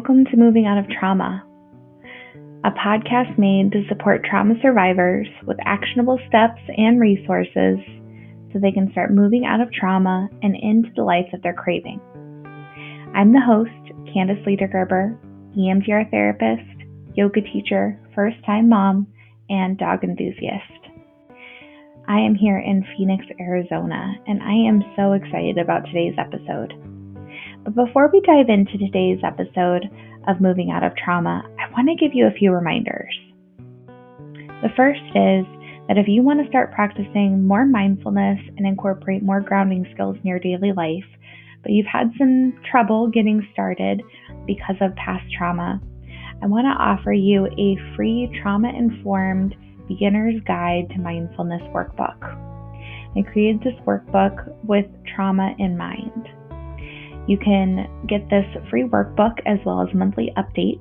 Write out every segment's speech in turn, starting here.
Welcome to Moving Out of Trauma, a podcast made to support trauma survivors with actionable steps and resources so they can start moving out of trauma and into the life that they're craving. I'm the host, Candace Ledergerber, EMDR therapist, yoga teacher, first time mom, and dog enthusiast. I am here in Phoenix, Arizona, and I am so excited about today's episode. But before we dive into today's episode of Moving Out of Trauma, I want to give you a few reminders. The first is that if you want to start practicing more mindfulness and incorporate more grounding skills in your daily life, but you've had some trouble getting started because of past trauma, I want to offer you a free trauma informed beginner's guide to mindfulness workbook. I created this workbook with trauma in mind. You can get this free workbook as well as monthly updates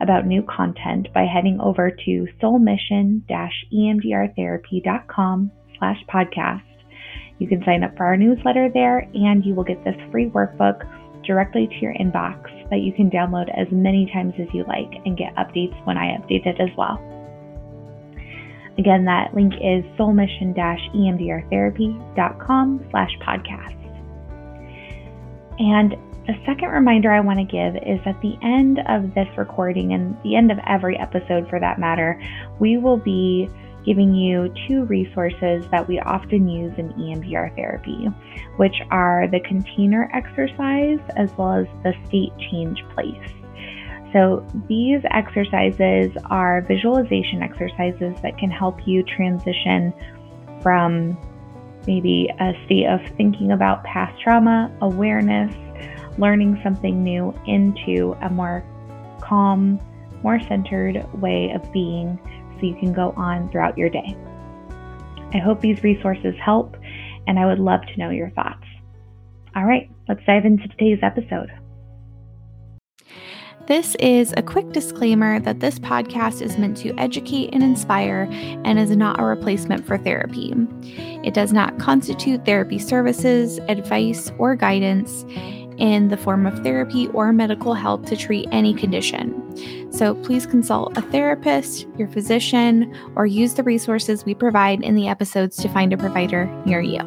about new content by heading over to soulmission-emdrtherapy.com slash podcast. You can sign up for our newsletter there and you will get this free workbook directly to your inbox that you can download as many times as you like and get updates when I update it as well. Again, that link is soulmission-emdrtherapy.com slash podcast. And the second reminder I want to give is at the end of this recording and the end of every episode for that matter, we will be giving you two resources that we often use in EMDR therapy, which are the container exercise as well as the state change place. So, these exercises are visualization exercises that can help you transition from maybe a state of thinking about past trauma, awareness, learning something new into a more calm, more centered way of being so you can go on throughout your day. I hope these resources help, and I would love to know your thoughts. All right, let's dive into today's episode. This is a quick disclaimer that this podcast is meant to educate and inspire and is not a replacement for therapy. It does not constitute therapy services, advice, or guidance in the form of therapy or medical help to treat any condition. So please consult a therapist, your physician, or use the resources we provide in the episodes to find a provider near you.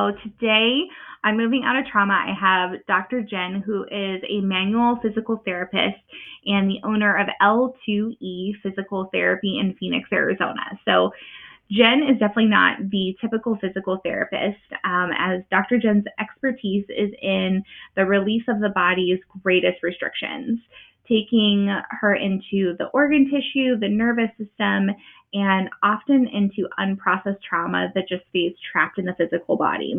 So today I'm moving out of trauma. I have Dr. Jen, who is a manual physical therapist and the owner of L2E Physical Therapy in Phoenix, Arizona. So, Jen is definitely not the typical physical therapist, um, as Dr. Jen's expertise is in the release of the body's greatest restrictions, taking her into the organ tissue, the nervous system, and often into unprocessed trauma that just stays trapped in the physical body.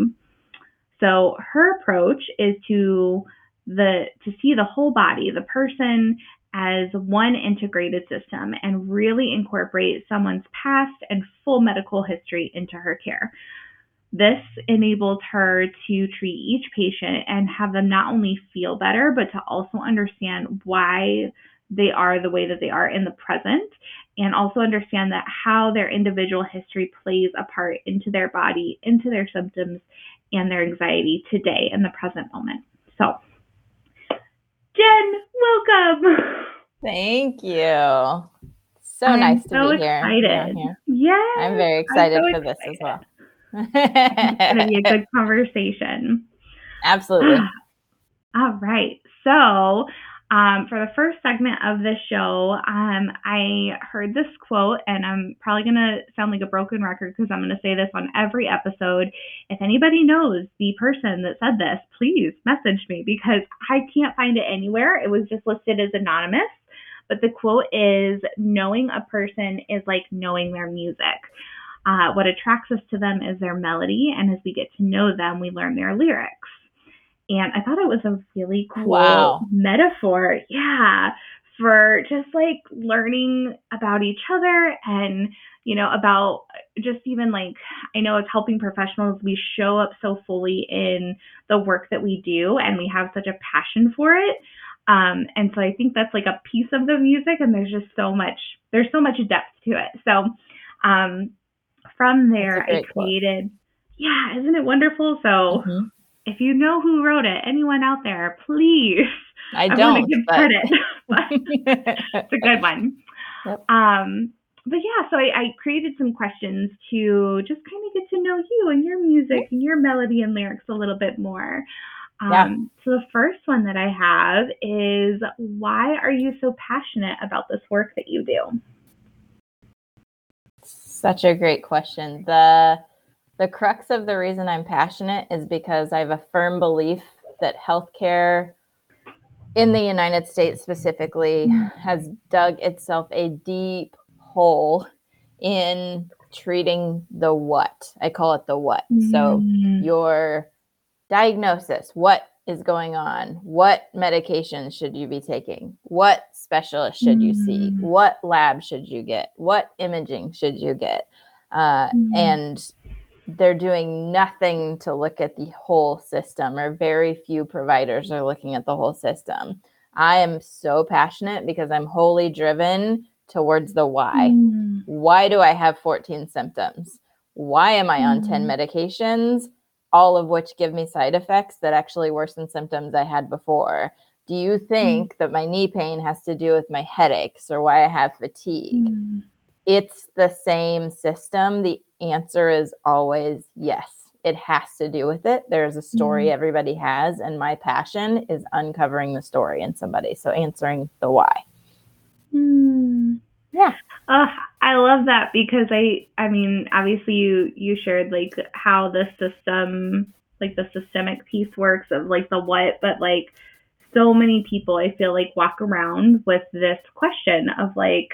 So her approach is to the to see the whole body, the person as one integrated system and really incorporate someone's past and full medical history into her care. This enables her to treat each patient and have them not only feel better, but to also understand why they are the way that they are in the present and also understand that how their individual history plays a part into their body, into their symptoms, and their anxiety today in the present moment. So, Jen, welcome. Thank you. So I'm nice to so be excited. here. Yeah. I'm very excited I'm so for excited. this as well. it's going to be a good conversation. Absolutely. All right. So, um, for the first segment of this show, um, I heard this quote, and I'm probably going to sound like a broken record because I'm going to say this on every episode. If anybody knows the person that said this, please message me because I can't find it anywhere. It was just listed as anonymous. But the quote is Knowing a person is like knowing their music. Uh, what attracts us to them is their melody, and as we get to know them, we learn their lyrics. And I thought it was a really cool wow. metaphor. Yeah. For just like learning about each other and, you know, about just even like, I know as helping professionals, we show up so fully in the work that we do and we have such a passion for it. Um, and so I think that's like a piece of the music, and there's just so much, there's so much depth to it. So um, from there, I created, yeah, isn't it wonderful? So, mm-hmm. If you know who wrote it, anyone out there, please. I don't. give but... credit. it's a good one. Yep. Um, but yeah, so I, I, created some questions to just kind of get to know you and your music and your melody and lyrics a little bit more. Um, yeah. So the first one that I have is why are you so passionate about this work that you do? Such a great question. The the crux of the reason I'm passionate is because I have a firm belief that healthcare in the United States specifically has dug itself a deep hole in treating the what. I call it the what. So your diagnosis, what is going on? What medications should you be taking? What specialist should you see? Mm-hmm. What lab should you get? What imaging should you get? Uh, mm-hmm. And they're doing nothing to look at the whole system, or very few providers are looking at the whole system. I am so passionate because I'm wholly driven towards the why. Mm. Why do I have 14 symptoms? Why am I on mm. 10 medications? All of which give me side effects that actually worsen symptoms I had before. Do you mm. think mm. that my knee pain has to do with my headaches or why I have fatigue? Mm. It's the same system. The answer is always yes. It has to do with it. There's a story mm. everybody has, and my passion is uncovering the story in somebody. So answering the why. Mm. Yeah. Uh, I love that because I I mean obviously you you shared like how the system like the systemic piece works of like the what but like so many people I feel like walk around with this question of like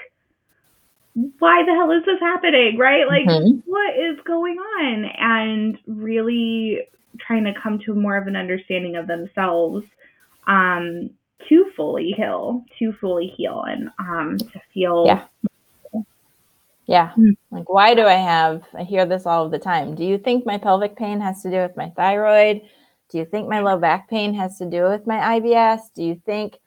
why the hell is this happening right like mm-hmm. what is going on and really trying to come to more of an understanding of themselves um to fully heal, to fully heal and um to feel yeah. Yeah. Hmm. Like why do I have I hear this all the time. Do you think my pelvic pain has to do with my thyroid? Do you think my low back pain has to do with my IBS? Do you think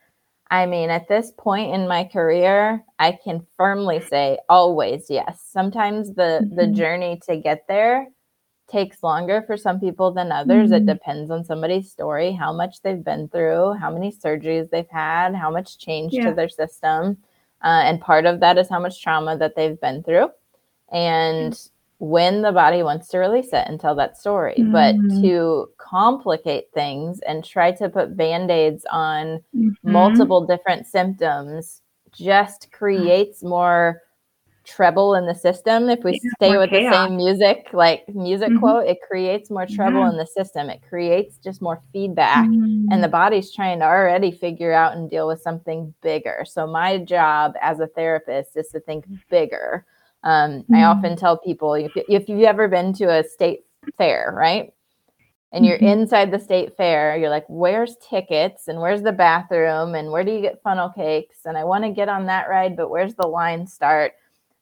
I mean, at this point in my career, I can firmly say always yes. Sometimes the mm-hmm. the journey to get there takes longer for some people than others. Mm-hmm. It depends on somebody's story, how much they've been through, how many surgeries they've had, how much change yeah. to their system. Uh, and part of that is how much trauma that they've been through. And mm-hmm. When the body wants to release it and tell that story. Mm-hmm. But to complicate things and try to put band aids on mm-hmm. multiple different symptoms just creates more treble in the system if we yeah, stay with chaos. the same music like music mm-hmm. quote it creates more treble yeah. in the system it creates just more feedback mm-hmm. and the body's trying to already figure out and deal with something bigger so my job as a therapist is to think bigger um, mm-hmm. i often tell people if, if you've ever been to a state fair right and you're mm-hmm. inside the state fair you're like where's tickets and where's the bathroom and where do you get funnel cakes and i want to get on that ride but where's the line start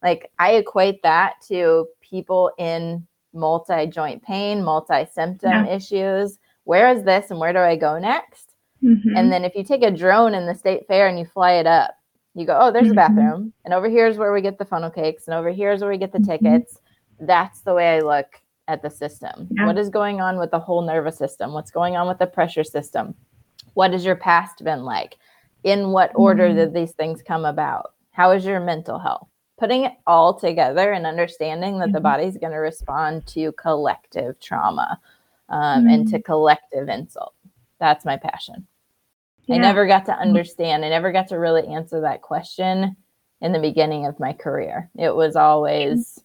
like I equate that to people in multi joint pain, multi symptom yeah. issues. Where is this and where do I go next? Mm-hmm. And then if you take a drone in the state fair and you fly it up, you go, oh, there's mm-hmm. a bathroom. And over here is where we get the funnel cakes. And over here is where we get the mm-hmm. tickets. That's the way I look at the system. Yeah. What is going on with the whole nervous system? What's going on with the pressure system? What has your past been like? In what order mm-hmm. did these things come about? How is your mental health? putting it all together and understanding that mm-hmm. the body's going to respond to collective trauma um, mm-hmm. and to mm-hmm. collective insult. That's my passion. Yeah. I never got to mm-hmm. understand, I never got to really answer that question in the beginning of my career. It was always,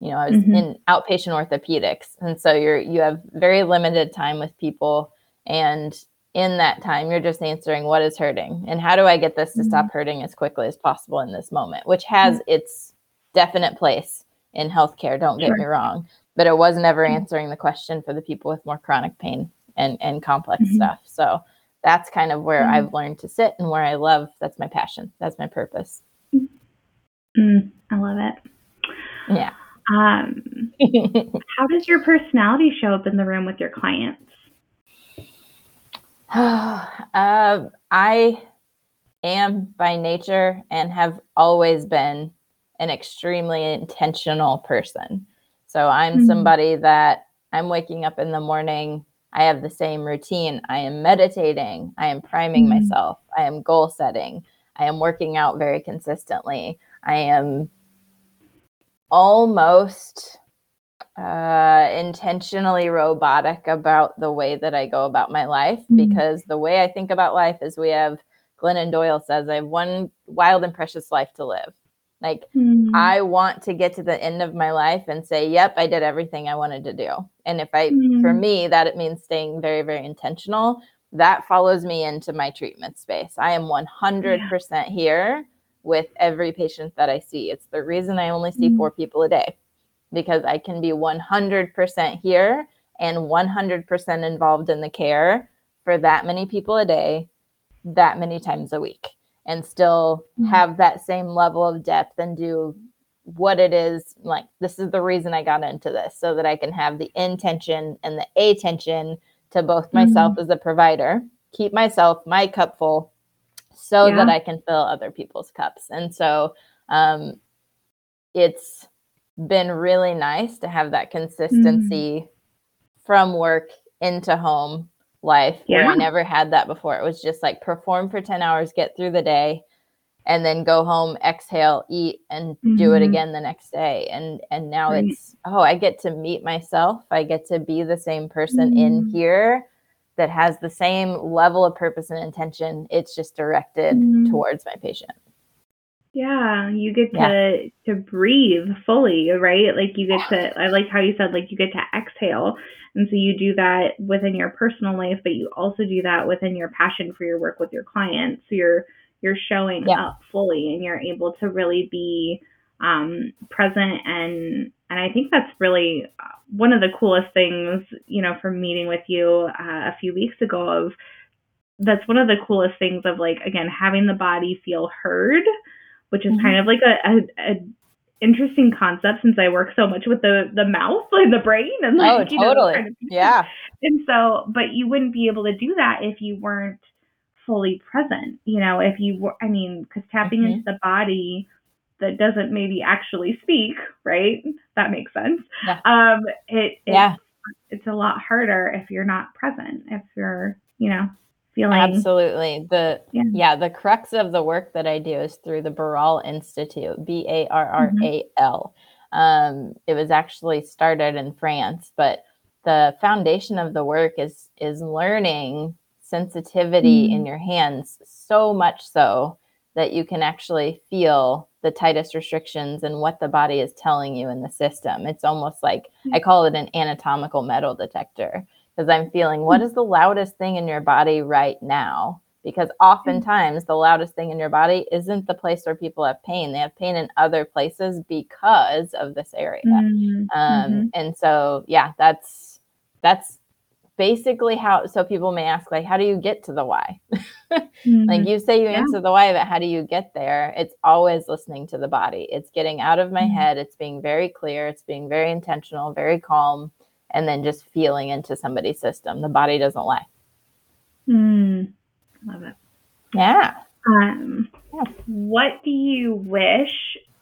you know, I was mm-hmm. in outpatient orthopedics. And so you're, you have very limited time with people and in that time you're just answering what is hurting and how do i get this to mm-hmm. stop hurting as quickly as possible in this moment which has mm-hmm. its definite place in healthcare don't get sure. me wrong but it was never mm-hmm. answering the question for the people with more chronic pain and and complex mm-hmm. stuff so that's kind of where mm-hmm. i've learned to sit and where i love that's my passion that's my purpose mm, i love it yeah um how does your personality show up in the room with your clients uh, I am by nature and have always been an extremely intentional person. So I'm mm-hmm. somebody that I'm waking up in the morning. I have the same routine. I am meditating. I am priming mm-hmm. myself. I am goal setting. I am working out very consistently. I am almost uh, intentionally robotic about the way that I go about my life mm-hmm. because the way I think about life is we have Glennon Doyle says, I have one wild and precious life to live. Like, mm. I want to get to the end of my life and say, yep, I did everything I wanted to do. And if I, mm. for me, that it means staying very, very intentional. That follows me into my treatment space. I am 100% yeah. here with every patient that I see. It's the reason I only see mm. four people a day because I can be 100% here and 100% involved in the care for that many people a day, that many times a week and still mm-hmm. have that same level of depth and do what it is like this is the reason I got into this so that I can have the intention and the attention to both myself mm-hmm. as a provider, keep myself my cup full so yeah. that I can fill other people's cups. And so um it's been really nice to have that consistency mm-hmm. from work into home life yeah. where I never had that before. It was just like perform for 10 hours, get through the day, and then go home, exhale, eat, and mm-hmm. do it mm-hmm. again the next day. And and now right. it's oh, I get to meet myself. I get to be the same person mm-hmm. in here that has the same level of purpose and intention. It's just directed mm-hmm. towards my patient. Yeah, you get to yeah. to breathe fully, right? Like you get to I like how you said like you get to exhale. And so you do that within your personal life, but you also do that within your passion for your work with your clients. So you're you're showing yeah. up fully and you're able to really be um, present and and I think that's really uh, one of the coolest things, you know, from meeting with you uh, a few weeks ago of that's one of the coolest things of like again having the body feel heard which is mm-hmm. kind of like a, a, a, interesting concept since I work so much with the the mouth and the brain and like oh, totally. know, kind of yeah. And so, but you wouldn't be able to do that if you weren't fully present. You know, if you were, I mean, because tapping mm-hmm. into the body that doesn't maybe actually speak, right? That makes sense. Yeah. Um, it, it yeah. it's a lot harder if you're not present. If you're, you know, feeling. Absolutely. The yeah. yeah. the crux of the work that I do is through the Barral Institute, B A R R A L. Mm-hmm. Um, it was actually started in France, but the foundation of the work is is learning sensitivity mm-hmm. in your hands so much so that you can actually feel the tightest restrictions and what the body is telling you in the system. It's almost like. I call it an anatomical metal detector because I'm feeling what is the loudest thing in your body right now? Because oftentimes the loudest thing in your body isn't the place where people have pain. They have pain in other places because of this area. Mm-hmm. Um, mm-hmm. And so, yeah, that's that's basically how. So people may ask, like, how do you get to the why? mm-hmm. Like you say, you yeah. answer the why, but how do you get there? It's always listening to the body. It's getting out of my mm-hmm. head. It's being very clear. It's being very intentional, very calm and then just feeling into somebody's system. The body doesn't lie. Mm, love it. Yeah. Um, yeah. What do you wish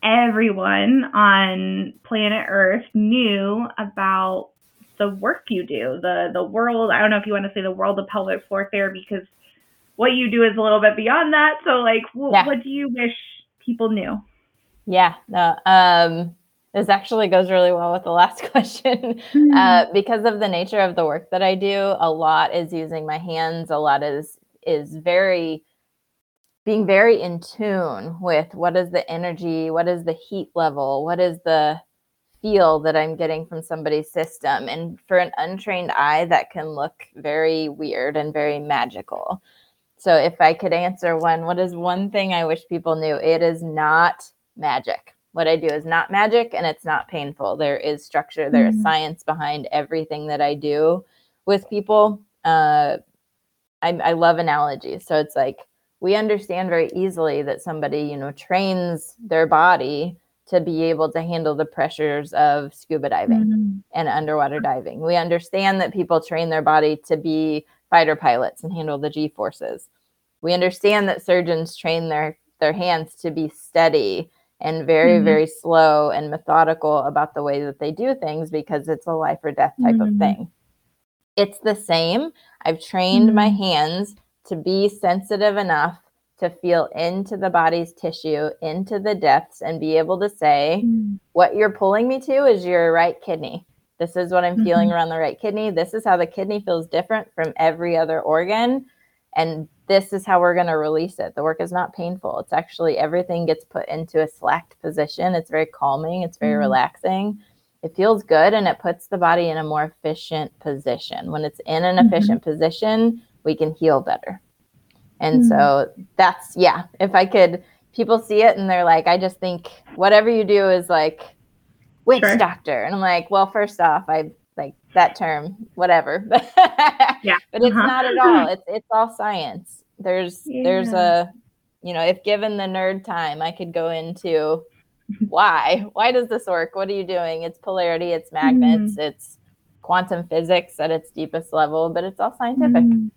everyone on planet Earth knew about the work you do, the the world? I don't know if you want to say the world of pelvic floor therapy because what you do is a little bit beyond that. So, like, yeah. what do you wish people knew? Yeah. No. Um this actually goes really well with the last question. Mm-hmm. Uh, because of the nature of the work that I do, a lot is using my hands. A lot is is very being very in tune with what is the energy, what is the heat level, what is the feel that I'm getting from somebody's system. And for an untrained eye, that can look very weird and very magical. So if I could answer one, what is one thing I wish people knew? It is not magic what I do is not magic and it's not painful. There is structure, there mm-hmm. is science behind everything that I do with people. Uh, I, I love analogies. So it's like we understand very easily that somebody, you know, trains their body to be able to handle the pressures of scuba diving mm-hmm. and underwater diving. We understand that people train their body to be fighter pilots and handle the G forces. We understand that surgeons train their their hands to be steady and very mm-hmm. very slow and methodical about the way that they do things because it's a life or death type mm-hmm. of thing it's the same. I've trained mm-hmm. my hands to be sensitive enough to feel into the body's tissue, into the depths, and be able to say, mm-hmm. what you're pulling me to is your right kidney. This is what I'm mm-hmm. feeling around the right kidney. This is how the kidney feels different from every other organ. And this is how we're going to release it. The work is not painful. It's actually everything gets put into a slacked position. It's very calming, it's very mm-hmm. relaxing. It feels good and it puts the body in a more efficient position. When it's in an mm-hmm. efficient position, we can heal better. And mm-hmm. so that's, yeah, if I could, people see it and they're like, I just think whatever you do is like, witch sure. doctor. And I'm like, well, first off, I like that term, whatever. yeah. But it's uh-huh. not at all. It's it's all science. There's yeah. there's a you know, if given the nerd time, I could go into why. Why does this work? What are you doing? It's polarity, it's magnets, mm-hmm. it's quantum physics at its deepest level, but it's all scientific. Mm-hmm.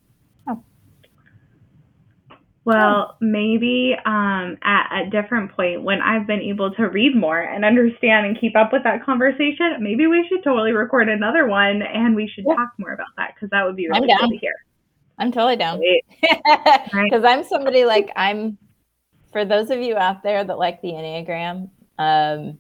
Well, maybe um, at a different point when I've been able to read more and understand and keep up with that conversation, maybe we should totally record another one and we should yeah. talk more about that because that would be really cool to hear. I'm totally down. Because I'm somebody like I'm. For those of you out there that like the Enneagram, um,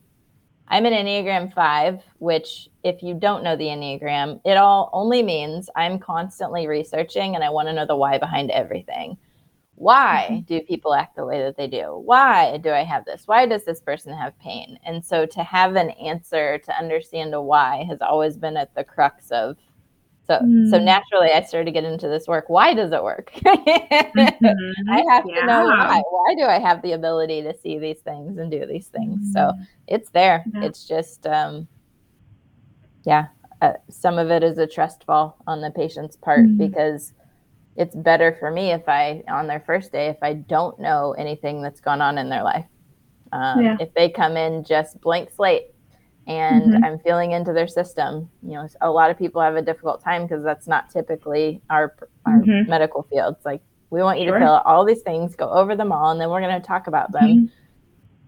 I'm an Enneagram five, which if you don't know the Enneagram, it all only means I'm constantly researching and I want to know the why behind everything why mm-hmm. do people act the way that they do why do i have this why does this person have pain and so to have an answer to understand a why has always been at the crux of so mm. so naturally i started to get into this work why does it work mm-hmm. i have yeah. to know why why do i have the ability to see these things and do these things so it's there yeah. it's just um yeah uh, some of it is a trust fall on the patient's part mm. because it's better for me if I, on their first day, if I don't know anything that's gone on in their life. Um, yeah. If they come in just blank slate and mm-hmm. I'm feeling into their system, you know, a lot of people have a difficult time because that's not typically our, our mm-hmm. medical field. It's like, we want you sure. to fill out all these things, go over them all, and then we're going to talk about them.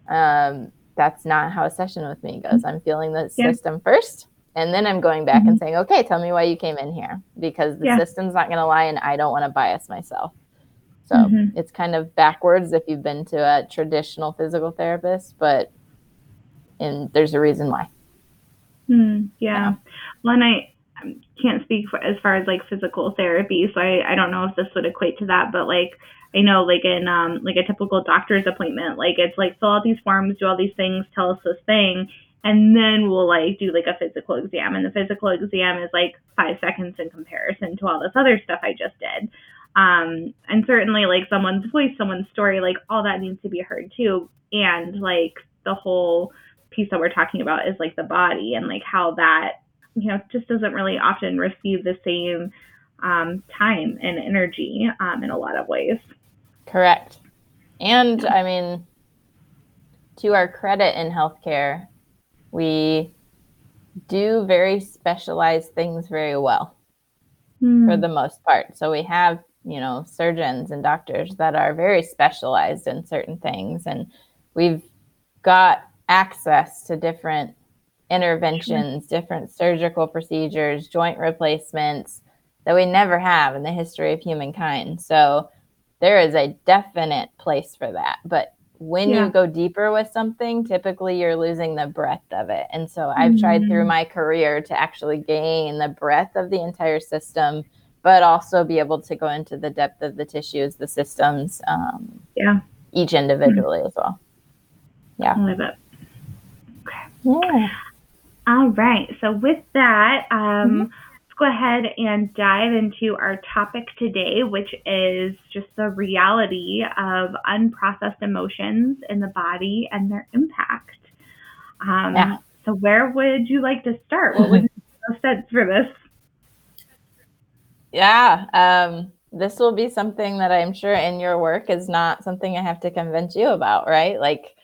Mm-hmm. Um, that's not how a session with me goes. I'm feeling the yeah. system first and then I'm going back mm-hmm. and saying, okay, tell me why you came in here because the yeah. system's not going to lie and I don't want to bias myself. So mm-hmm. it's kind of backwards if you've been to a traditional physical therapist, but and there's a reason why. Mm, yeah. yeah. Well, and I can't speak for, as far as like physical therapy, so I, I don't know if this would equate to that, but like I know like in um like a typical doctor's appointment, like it's like fill out these forms, do all these things, tell us this thing, and then we'll like do like a physical exam. And the physical exam is like five seconds in comparison to all this other stuff i just did. Um and certainly like someone's voice someone's story like all that needs to be heard too. And like the whole piece that we're talking about is like the body and like how that you know just doesn't really often receive the same um, time and energy um, in a lot of ways. Correct. And i mean to our credit in healthcare we do very specialized things very well mm. for the most part. So we have, you know, surgeons and doctors that are very specialized in certain things. And we've got access to different interventions, different surgical procedures, joint replacements that we never have in the history of humankind. So there is a definite place for that. But when yeah. you go deeper with something, typically you're losing the breadth of it. And so I've mm-hmm. tried through mm-hmm. my career to actually gain the breadth of the entire system, but also be able to go into the depth of the tissues, the systems, um, yeah, each individually mm-hmm. as well. Yeah. I love it. Okay. Yeah. All right. So with that, um, mm-hmm go ahead and dive into our topic today, which is just the reality of unprocessed emotions in the body and their impact. Um, yeah. So, where would you like to start? What would make sense for this? Yeah, um, this will be something that I'm sure in your work is not something I have to convince you about, right? Like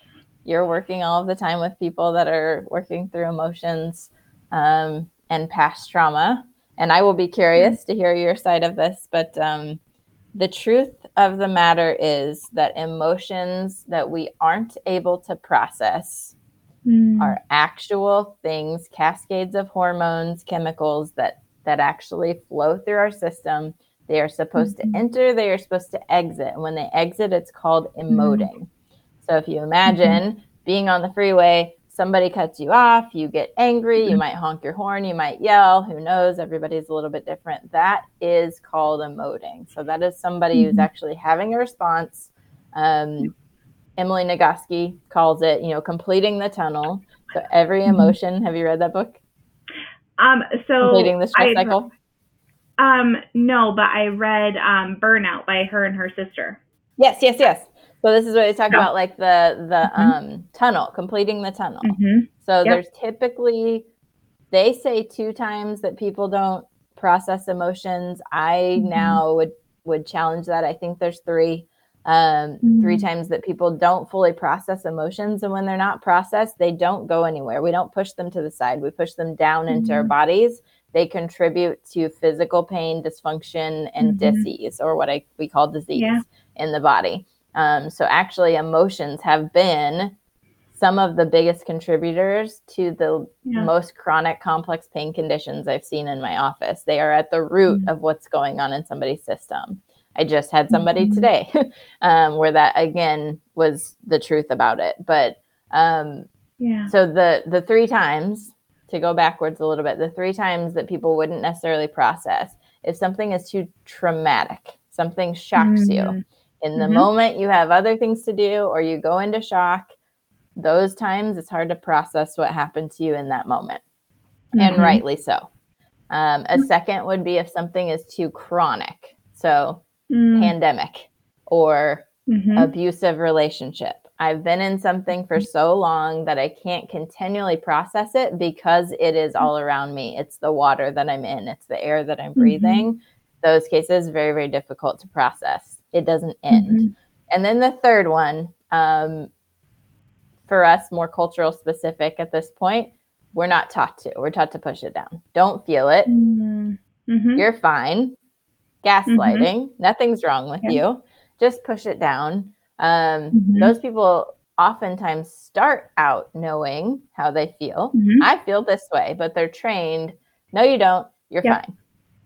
you're working all of the time with people that are working through emotions um, and past trauma and I will be curious to hear your side of this. But um, the truth of the matter is that emotions that we aren't able to process mm. are actual things, cascades of hormones, chemicals that that actually flow through our system. They are supposed mm-hmm. to enter, they are supposed to exit. And when they exit, it's called mm-hmm. emoting. Mm-hmm. So if you imagine mm-hmm. being on the freeway, somebody cuts you off, you get angry, you mm-hmm. might honk your horn, you might yell, who knows? Everybody's a little bit different. That is called emoting. So that is somebody who's mm-hmm. actually having a response. Um, Emily Nagoski calls it, you know, completing the tunnel. So every mm-hmm. emotion. Have you read that book? Um, so completing the stress I, cycle. Um, no, but I read um, Burnout by her and her sister. Yes, yes, yes. So this is what they talk about, like the the mm-hmm. um, tunnel, completing the tunnel. Mm-hmm. So yep. there's typically they say two times that people don't process emotions. I mm-hmm. now would would challenge that. I think there's three. Um, three mm-hmm. times that people don't fully process emotions, and when they're not processed, they don't go anywhere. We don't push them to the side. We push them down into our mm-hmm. bodies. They contribute to physical pain, dysfunction, and mm-hmm. disease, or what I we call disease yeah. in the body. Um, so actually, emotions have been some of the biggest contributors to the yeah. most chronic complex pain conditions I've seen in my office. They are at the root mm-hmm. of what's going on in somebody's system. I just had somebody mm-hmm. today um, where that again was the truth about it. But um, yeah. So the the three times to go backwards a little bit, the three times that people wouldn't necessarily process if something is too traumatic, something shocks mm-hmm. you in the mm-hmm. moment you have other things to do or you go into shock those times it's hard to process what happened to you in that moment mm-hmm. and rightly so um, a mm-hmm. second would be if something is too chronic so mm. pandemic or mm-hmm. abusive relationship i've been in something for so long that i can't continually process it because it is all around me it's the water that i'm in it's the air that i'm mm-hmm. breathing those cases very very difficult to process it doesn't end. Mm-hmm. And then the third one, um, for us, more cultural specific at this point, we're not taught to. We're taught to push it down. Don't feel it. Mm-hmm. mm-hmm. You're fine. Gaslighting. Mm-hmm. Nothing's wrong with yeah. you. Just push it down. Um, mm-hmm. those people oftentimes start out knowing how they feel. Mm-hmm. I feel this way, but they're trained. No, you don't. You're yep. fine.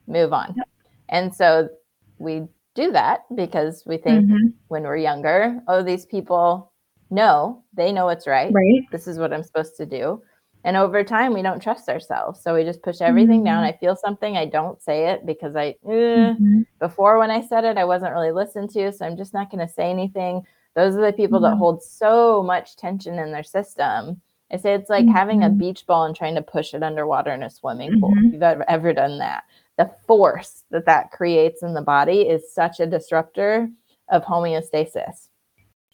Move on. Yep. And so we do that because we think mm-hmm. when we're younger, oh, these people know, they know what's right. Right. This is what I'm supposed to do. And over time, we don't trust ourselves. So we just push everything mm-hmm. down. I feel something, I don't say it because I, eh, mm-hmm. before when I said it, I wasn't really listened to. So I'm just not going to say anything. Those are the people that mm-hmm. hold so much tension in their system. I say it's like having a mm-hmm. beach ball and trying to push it underwater in a swimming pool. If mm-hmm. you've ever, ever done that, the force that that creates in the body is such a disruptor of homeostasis.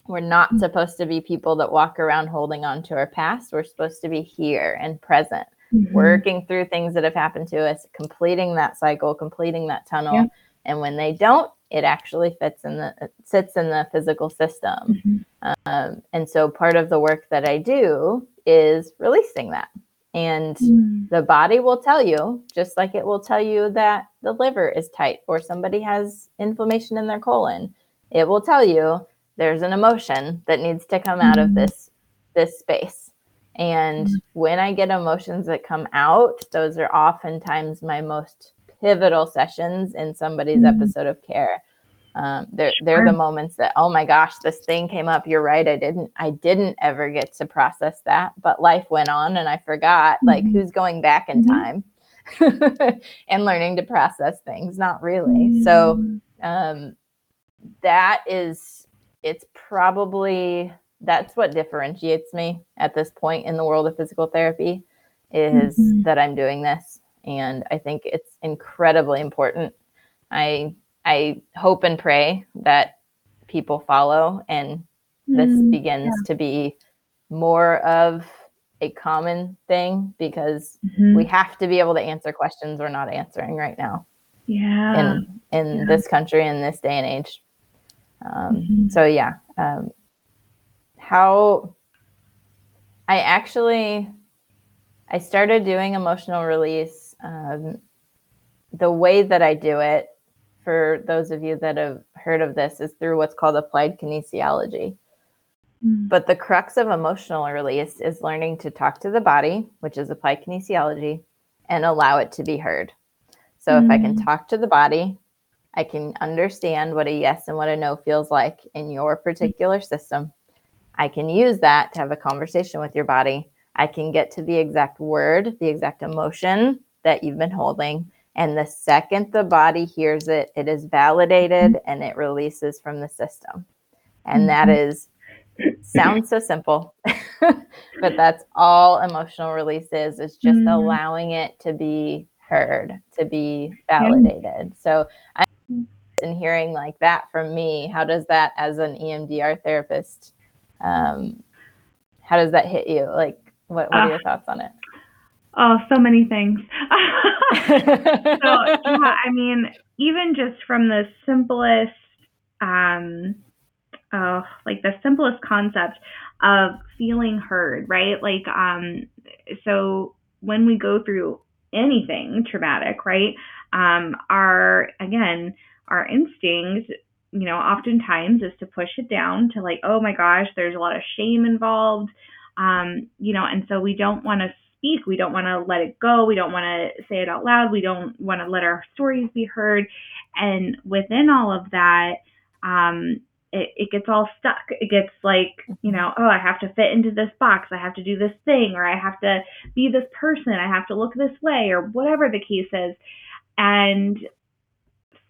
We're not mm-hmm. supposed to be people that walk around holding on to our past. We're supposed to be here and present, mm-hmm. working through things that have happened to us, completing that cycle, completing that tunnel. Yeah. And when they don't, it actually fits in the sits in the physical system. Mm-hmm. Um, and so part of the work that I do is releasing that and mm. the body will tell you, just like it will tell you that the liver is tight or somebody has inflammation in their colon. It will tell you there's an emotion that needs to come out mm. of this this space. And mm. when I get emotions that come out, those are oftentimes my most pivotal sessions in somebody's mm. episode of care um, they're they're the moments that oh my gosh this thing came up you're right i didn't i didn't ever get to process that but life went on and i forgot mm-hmm. like who's going back in mm-hmm. time and learning to process things not really mm-hmm. so um, that is it's probably that's what differentiates me at this point in the world of physical therapy is mm-hmm. that i'm doing this and i think it's incredibly important i I hope and pray that people follow and this mm, begins yeah. to be more of a common thing because mm-hmm. we have to be able to answer questions we're not answering right now. Yeah. In in yeah. this country in this day and age. Um, mm-hmm. So yeah, um, how I actually I started doing emotional release. Um, the way that I do it for those of you that have heard of this, is through what's called applied kinesiology. Mm. But the crux of emotional release is learning to talk to the body, which is applied kinesiology, and allow it to be heard. So mm-hmm. if I can Mm. talk to the body, I can understand what a yes and what a no feels like in your particular system. I can use that to have a conversation with your body. I can get to the exact word, the exact emotion that you've been holding. And the second the body hears it, it is validated and it releases from the system. And that Mhm. sounds so simple, but that's all emotional release is, is just Mhm. allowing it to be heard, to be validated. So I'm in hearing like that from me. How does that as an EMDR therapist, um, how does that hit you? Like what, what are Uh, your thoughts on it? Oh, so many things. so yeah, I mean, even just from the simplest, um, oh, like the simplest concept of feeling heard, right? Like, um, so when we go through anything traumatic, right? Um, our again, our instinct, you know, oftentimes is to push it down to like, oh my gosh, there's a lot of shame involved, um, you know, and so we don't want to speak. We don't want to let it go. We don't want to say it out loud. We don't want to let our stories be heard. And within all of that, um, it, it gets all stuck. It gets like, you know, oh, I have to fit into this box. I have to do this thing, or I have to be this person. I have to look this way, or whatever the case is. And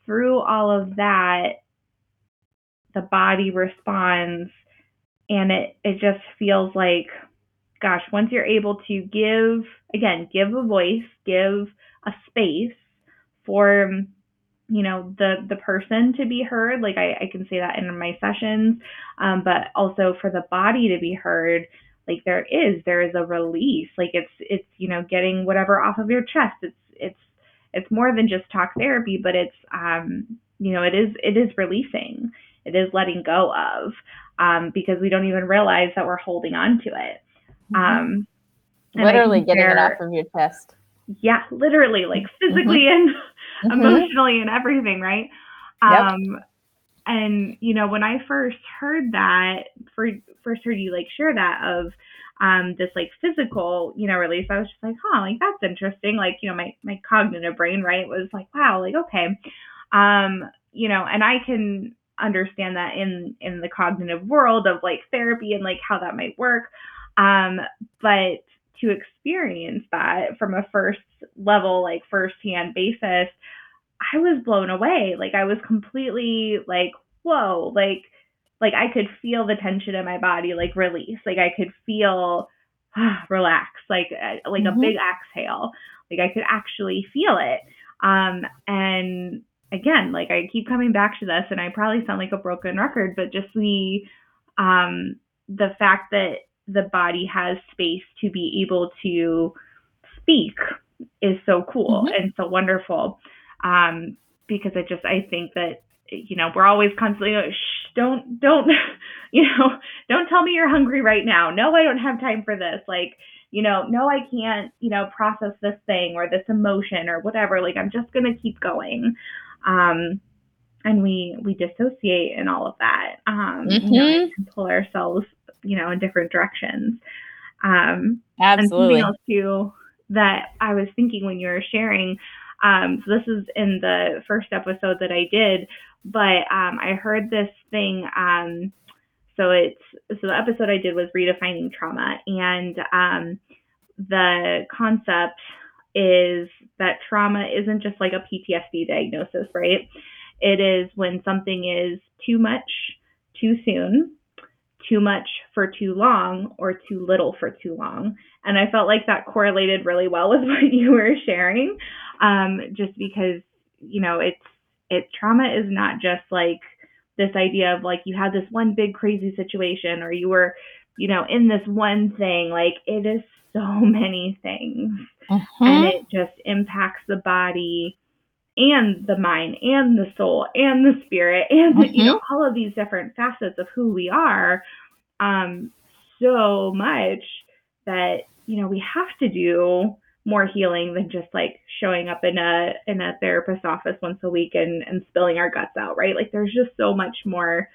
through all of that, the body responds, and it, it just feels like, gosh, once you're able to give, again, give a voice, give a space for you know the the person to be heard like i, I can say that in my sessions um, but also for the body to be heard like there is there is a release. Like it's it's you know getting whatever off of your chest. It's it's it's more than just talk therapy but it's um you know it is it is releasing. It is letting go of um because we don't even realize that we're holding on to it. Um Literally getting it off of your chest. yeah literally like physically and Mhm. emotionally and everything right Yep. um and you know when i first heard that for first heard you like share that of um this like physical you know release i was just like huh like that's interesting like you know my my cognitive brain right was like wow like okay um you know and i can understand that in in the cognitive world of like therapy and like how that might work um but to experience that from a first level like first hand basis i was blown away. Like i was completely like whoa like like i could feel the tension in my body like release. Like i could feel relax like uh, like Mhm. a big exhale. Like i could actually feel it. Um and again like i keep coming back to this and i probably sound like a broken record but just the um the fact that the body has space to be able to speak is so cool and so wonderful. Um because I just i think that you know we're always constantly like, Shh, don't don't you know don't tell me you're hungry right now. No i don't have time for this. Like you know no i can't you know process this thing or this emotion or whatever. Like i'm just going to keep going. Um and we we dissociate and all of that. Um you know, Mhm. and pull ourselves you know in different directions um Absolutely. and something else too that I was thinking when you were sharing. Um, so this is in the first episode that I did, but um, I heard this thing. Um, so it's so the episode I did was redefining trauma, and um, the concept is that trauma isn't just like a PTSD diagnosis, right? It is when something is too much too soon, too much for too long, or too little for too long. And I felt like that correlated really well with what you were sharing, um, just because you know it's it trauma is not just like this idea of like you had this one big crazy situation or you were you know in this one thing like it is so many things and Mhm. it just impacts the body and the mind and the soul and the spirit and the, you know all of these different facets of who we are um so much that you know we have to do more healing than just like showing up in a in a therapist's office once a week and and spilling our guts out right like there's just so much more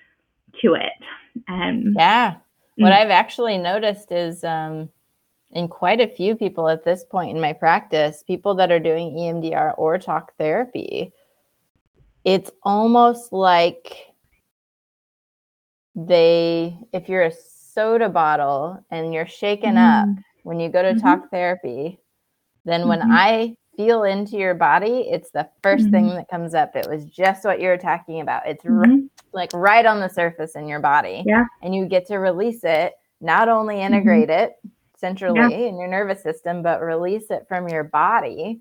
to it and Yeah. What Mm. I've actually noticed is um, and quite a few people at this point in my practice, people that are doing EMDR or talk therapy, it's almost like they, if you're a soda bottle and you're shaken mm-hmm. up when you go to mm-hmm. talk therapy, then when mm-hmm. I feel into your body, it's the 1st thing mm-hmm. that comes up. It was just what you're talking about. It's mm-hmm. like right on the surface in your body. Yeah. And you get to release it, not only mm-hmm. integrate it centrally yeah. in your nervous system, but release it from your body.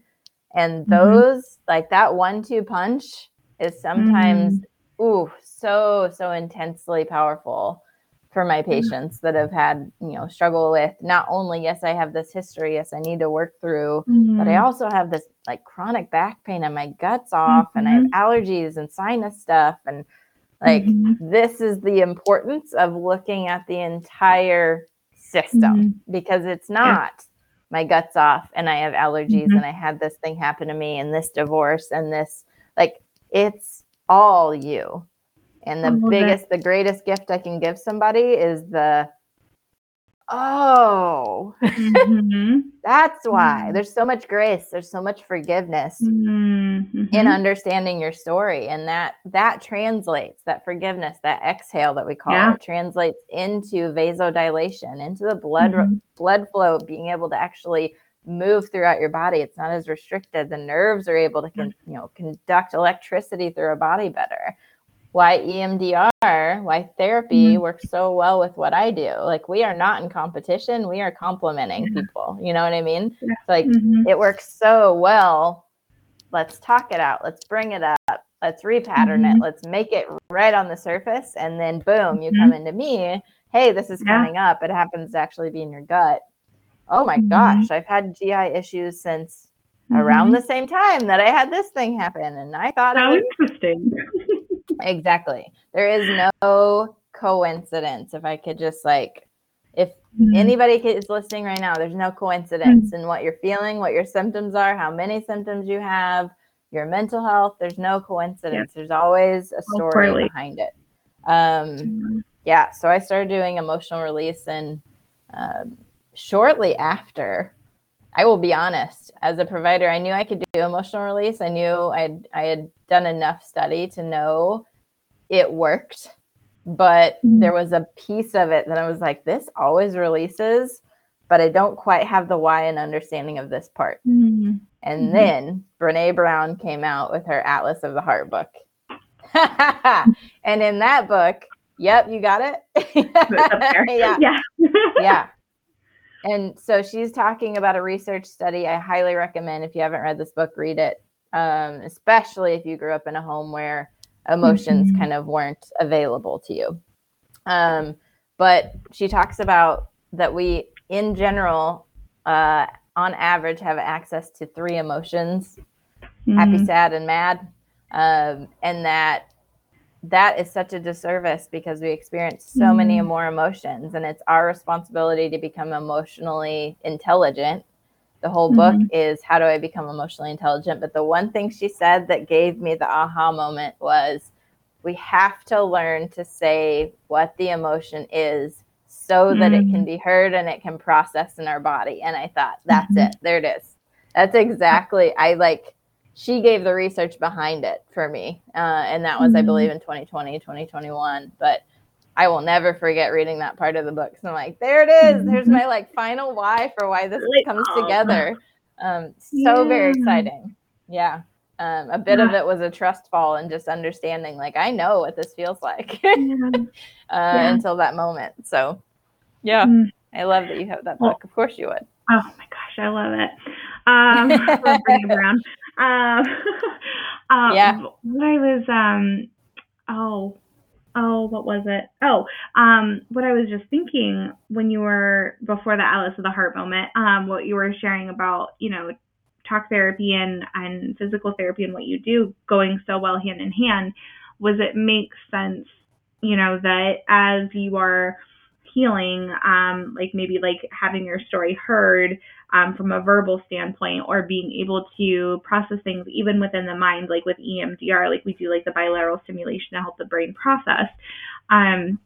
And those, like that one two punch, is sometimes, ooh, so, so intensely powerful for my mm-hmm. patients that have had you know struggle with not only yes i have this history yes i need to work through mm-hmm. but i mm-hmm. also have this like chronic back pain and my guts off mm-hmm. and i have mm-hmm. allergies and sinus stuff and like mm-hmm. this is the importance of looking at the entire system because it's not yeah. my guts off and i have allergies and i had this thing happen to me and this divorce and this like it's all you. And the biggest, the greatest gift I can give somebody is the, oh, mm-hmm. that's why mm-hmm. there's so much grace, there's so much forgiveness mm-hmm. in understanding your story. And that, that translates, that forgiveness, that exhale that we call yeah. it, translates into vasodilation, into the blood, mm-hmm. blood flow, being able to actually move throughout your body. It's not as restricted. The nerves are able to, con- you know, conduct electricity through a body better why EMDR, why therapy mm-hmm. works so well with what I do. Like we are not in competition, we are complementing yeah. people. You know what I mean? Yeah. Like mm-hmm. it works so well. Let's talk it out. Let's bring it up. Let's repattern mm-hmm. it. Let's make it right on the surface and then boom, you come mm-hmm. into me. Hey, this is yeah. coming up. It happens to actually be in your gut. Oh my mm-hmm. gosh, I've had GI issues since around mm-hmm. the same time that I had this thing happen and I thought How it was interesting. Exactly. There is no coincidence. If I could just like, if mm-hmm. anybody is listening right now, there's no coincidence mm-hmm. in what you're feeling, what your symptoms are, how many symptoms you have, your mental health. There's no coincidence. Yeah. There's always a story behind it. Um, mm-hmm. Yeah. So I started doing emotional release, and um, shortly after, I will be honest, as a provider, I knew I could do emotional release. I knew I I had done enough study to know it worked, but mm-hmm. there was a piece of it that I was like, this always releases, but I don't quite have the why and understanding of this part. Mm-hmm. And mm-hmm. then Brene Brown came out with her Atlas of the Heart book. and in that book, yep, you got it. yeah. Yeah. yeah. And so she's talking about a research study. I highly recommend if you haven't read this book, read it. Um, especially if you grew up in a home where emotions mm-hmm. kind of weren't available to you. Um, but she talks about that we, in general, uh, on average, have access to three emotions mm-hmm. happy, sad, and mad. Um, and that that is such a disservice because we experience so mm-hmm. many more emotions and it's our responsibility to become emotionally intelligent the whole book mm-hmm. is how do I become emotionally intelligent? But the one thing she said that gave me the aha moment was we have to learn to say what the emotion is so mm-hmm. that it can mm. be heard and it can process in our body. And I thought, that's mm-hmm. it. There it is. That's exactly, I like, she gave the research behind it for me. Uh, and that was, I believe, mm-hmm. in 2020, 2021. But I will never forget reading that part of the book. So I'm like, there it is. There's my like final why for why this like, comes oh. together. Um, so yeah. very exciting. Yeah. Um, a bit yeah. of it was a trust fall and just understanding, like, I know what this feels like yeah. uh, until that moment. So, yeah, mm. I love that you have that book. Of course, you would. Oh my gosh, I love it. Um, love bringing around. Um, um, yeah. What I was, um, oh, oh, what was it? Oh, um, what I was just thinking when you were before the Atlas of the Heart moment, um, what you were sharing about, you know, talk therapy and, and physical therapy and what you do going so well hand in hand was it makes sense, you know, that as you are healing, um, like maybe like having your story heard, um, from a verbal standpoint or being able to process things even within the mind, like with EMDR, like we do like the bilateral stimulation to help the brain process. Um,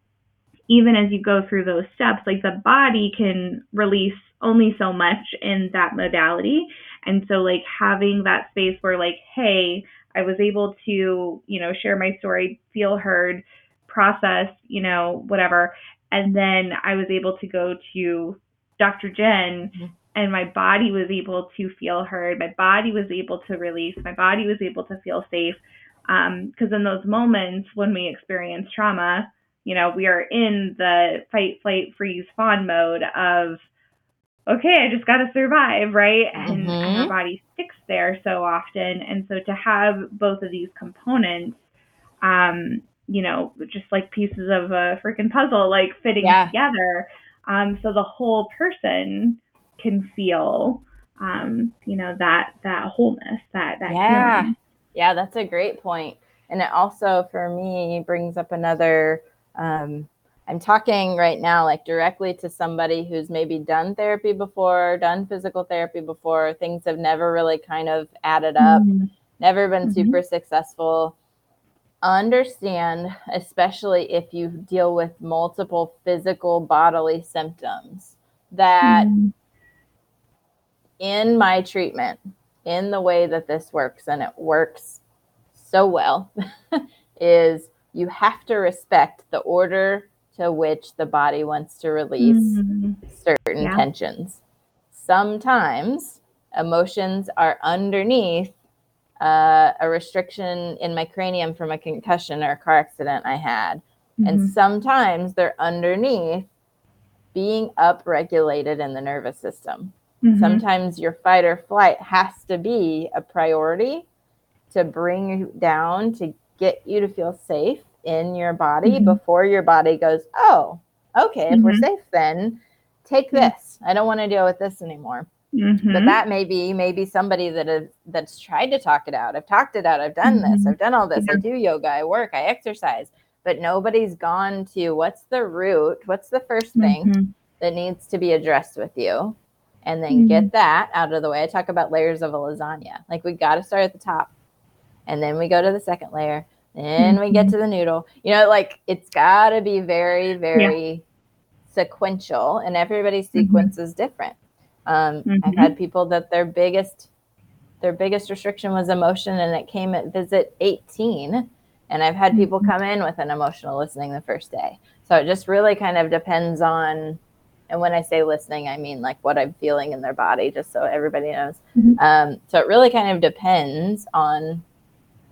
even as you go through those steps, like the body can release only so much in that modality. And so, like, having that space where, like, hey, I was able to, you know, share my story, feel heard, process, you know, whatever. And then I was able to go to Dr. Jen mm-hmm. and my body was able to feel heard. My body was able to release. My body was able to feel safe. Because um, in those moments when we experience trauma, you know, we are in the fight, flight, freeze, fawn mode of, okay, I just got to survive, right? And, mm-hmm. and our body sticks there so often. And so to have both of these components, um, you know, just like pieces of a freaking puzzle, like fitting yeah. together, um, so the whole person can feel, um, you know, that that wholeness, that that yeah, healing. yeah, that's a great point. And it also, for me, brings up another um, I'm talking right now, like directly to somebody who's maybe done therapy before, done physical therapy before. Things have never really kind of added up, mm-hmm. never been mm-hmm. super successful. Understand, especially if you deal with multiple physical bodily symptoms, that mm-hmm. in my treatment, in the way that this works, and it works so well, is you have to respect the order to which the body wants to release mm-hmm. certain yeah. tensions. Sometimes emotions are underneath uh, a restriction in my cranium from a concussion or a car accident I had. Mm-hmm. And sometimes they're underneath being upregulated in the nervous system. Mm-hmm. Sometimes your fight or flight has to be a priority to bring you down, to get you to feel safe in your body mm-hmm. before your body goes, oh, okay, if mm-hmm. we're safe, then take this. I don't want to deal with this anymore. Mm-hmm. But that may be maybe somebody that is that's tried to talk it out. I've talked it out. I've done this. Mm-hmm. I've done all this. Yeah. I do yoga. I work. I exercise. But nobody's gone to what's the root? What's the first thing mm-hmm. that needs to be addressed with you? And then get mm-hmm. that out of the way. I talk about layers of a lasagna. Like we got to start at the top, and then we go to the second layer, and we get mm-hmm. to the noodle. You know, like it's got to be very, very yeah. sequential, and everybody's mm-hmm. sequence is different. Um, mm-hmm. I've had people that their biggest their biggest restriction was emotion, and it came at visit 18. And I've had people mm-hmm. come in with an emotional listening the first day. So it just really kind of depends on, and when I say listening, I mean like what I'm feeling in their body, just so everybody knows. Mm-hmm. Um, so it really kind of depends on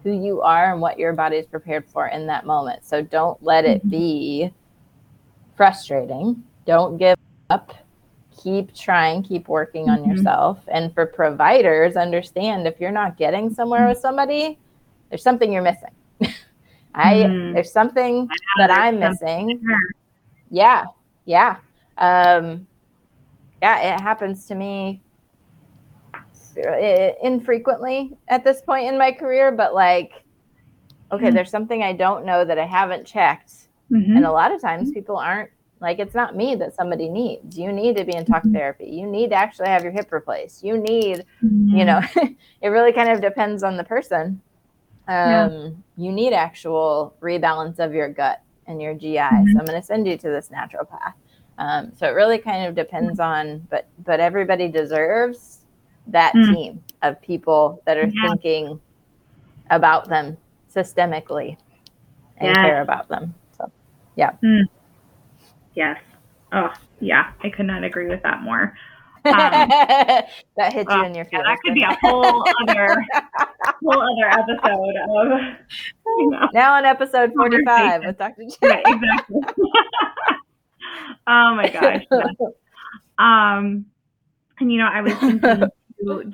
who you are and what your body is prepared for in that moment. So don't let it mm-hmm. be frustrating. Don't give up. Keep trying, keep working on mm-hmm. yourself. And for providers, understand if you're not getting somewhere with somebody, there's something you're missing. I mm. there's something that I'm missing. Yeah. Yeah. Um yeah, it happens to me infrequently at this point in my career, but like, okay, mm-hmm. there's something I don't know that I haven't checked. Mm-hmm. And a lot of times people aren't like, it's not me that somebody needs. You need to be in talk mm-hmm. therapy. You need to actually have your hip replaced. You need, you know, mm-hmm. it really kind of depends on the person. Um, yeah. You need actual rebalance of your gut and your GI. So mm-hmm. I'm going to send you to this naturopath. Um, so it really kind of depends on, but but everybody deserves that mm. team of people that are yeah. thinking about them systemically and yes. care about them. So, yeah. Mm. Yes. Oh, yeah. I could not agree with that more. Um, that hits you oh, in your feelings. Yeah, that could be a whole other whole other episode of you know, now on episode 45 with Dr. J. Right, exactly. oh my gosh. Um and you know, I was thinking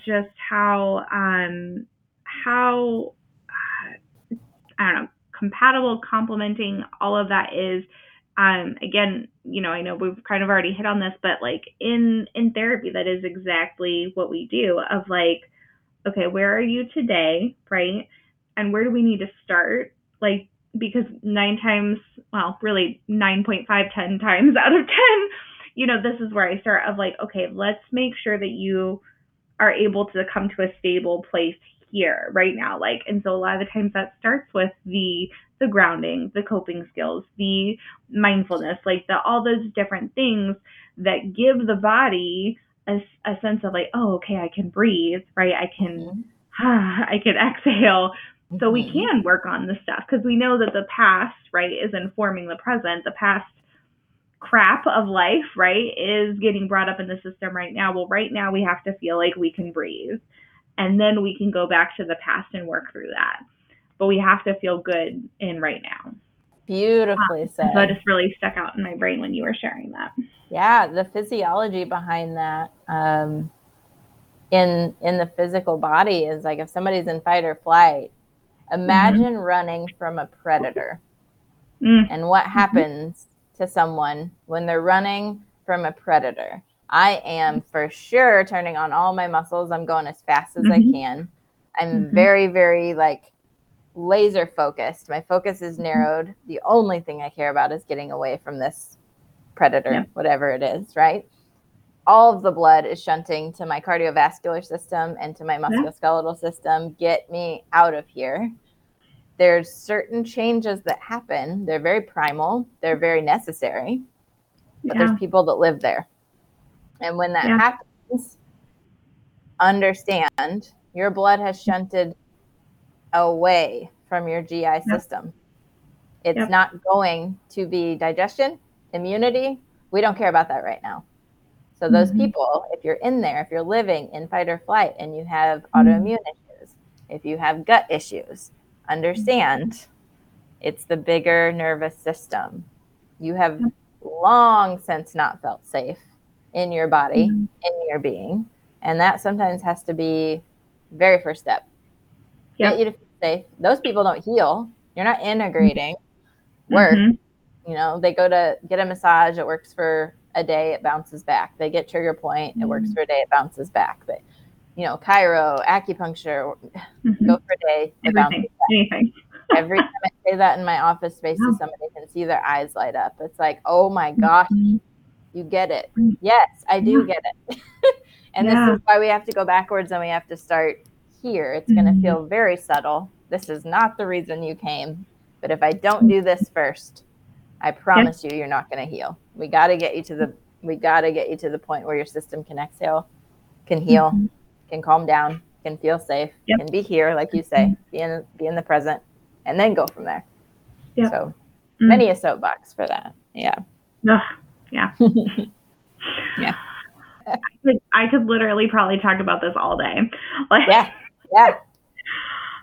just how um, how uh, I don't know compatible, complementing all of that is. Um, again, you know, I know we've kind of already hit on this, but like in in therapy, that is exactly what we do. Of like, okay, where are you today, right? And where do we need to start? Like, because nine times, well, really 9.5, 10 times out of 10, you know, this is where I start of like, okay, let's make sure that you are able to come to a stable place here right now like and so a lot of the times that starts with the the grounding the coping skills the mindfulness like the all those different things that give the body a, a sense of like, oh, okay, I can breathe, right? I can, Mhm. ah, I can exhale. So we Mhm. can work on the stuff because we know that the past, right, is informing the present. The past crap of life, right, is getting brought up in the system right now. Well, right now we have to feel like we can breathe. And then we can go back to the past and work through that. But we have to feel good in right now. Beautifully said. So that just really stuck out in my brain when you were sharing that. yeah the physiology behind that um, in in the physical body is like if somebody's in fight or flight imagine running from a predator Mm, and what happens to someone when they're running from a predator i am for sure turning on all my muscles i'm going as fast as i Mhm. can i'm Mhm. very very like laser focused. My focus is mm-hmm. narrowed. The only thing i care about is getting away from this predator Yeah. whatever it is right? All of the blood is shunting to my cardiovascular system and to my musculoskeletal system. Get me out of here. There's certain changes that happen. They're very primal. They're very necessary. But yeah. there's people that live there. And when that Yeah. happens, understand your blood has shunted away from your GI system. It's Yep. not going to be digestion, immunity. We don't care about that right now. So, those Mhm. people, if you're in there, if you're living in fight or flight and you have Mhm. autoimmune issues, if you have gut issues, understand it's the bigger nervous system. You have Yep. long since not felt safe in your body, Mhm. in your being. And that sometimes has to be very first step. Yep. Get you safe. Those people don't heal. You're not integrating work. Mhm. You know, they go to get a massage, it works for a day, it bounces back. They get trigger point, it works Mhm. for a day, it bounces back. But you know, chiro, acupuncture, Mhm. go for a day, it bounces Everything. Anything. every time I say that in my office space Yeah. somebody can see their eyes light up. It's like, oh my gosh, Mhm. you get it. Mm. Yes, I do Yeah. get it. and Yeah. this is why we have to go backwards and we have to start here. It's going to feel very subtle. This is not the reason you came. But if I don't do this first, I promise you, you're not going to heal. We got to get you to the, we got to get you to the point where your system can exhale, can heal, Mhm. can calm down, can feel safe, Yep. can be here, like you say, be in, be in the present, and then go from there. Yep. So Mm. many a soapbox for that. Yeah. Ugh, yeah. Yeah. Like, I could literally probably talk about this all day. Like, yeah. Yeah.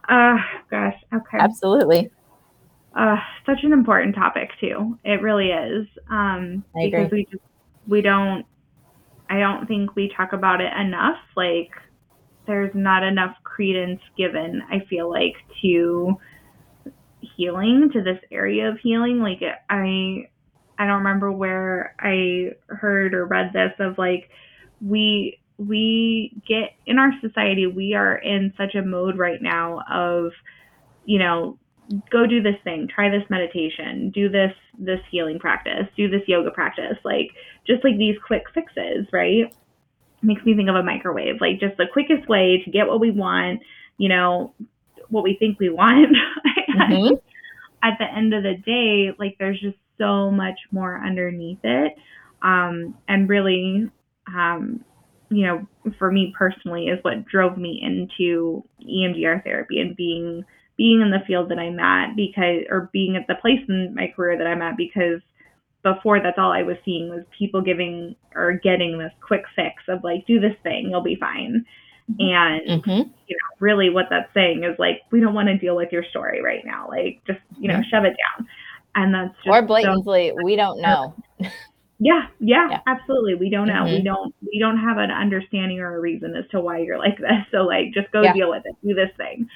Uh, gosh. Okay. Absolutely. Uh, such an important topic too. It really is. Um, I because agree. we just we don't. I don't think we talk about it enough. Like, there's not enough credence given. I feel like to healing to this area of healing. Like, I I don't remember where I heard or read this of like we we get in our society we are in such a mode right now of you know go do this thing try this meditation do this this healing practice do this yoga practice like just like these quick fixes right makes me think of a microwave like just the quickest way to get what we want you know what we think we want Mhm. at the end of the day, like there's just so much more underneath it. Um, and really, um, you know, for me personally, is what drove me into EMDR therapy and being being in the field that I'm at because, or being at the place in my career that I'm at because before that's all I was seeing was people giving or getting this quick fix of like, do this thing, you'll be fine. And Mhm. You know, really what that's saying is like we don't want to deal with your story right now like just you know shove it down and that's just Or so- blatantly, we don't know. yeah, yeah Yeah. absolutely we don't know we Mhm. don't we don't have an understanding or a reason as to why you're like this so like just go Yeah. deal with it do this thing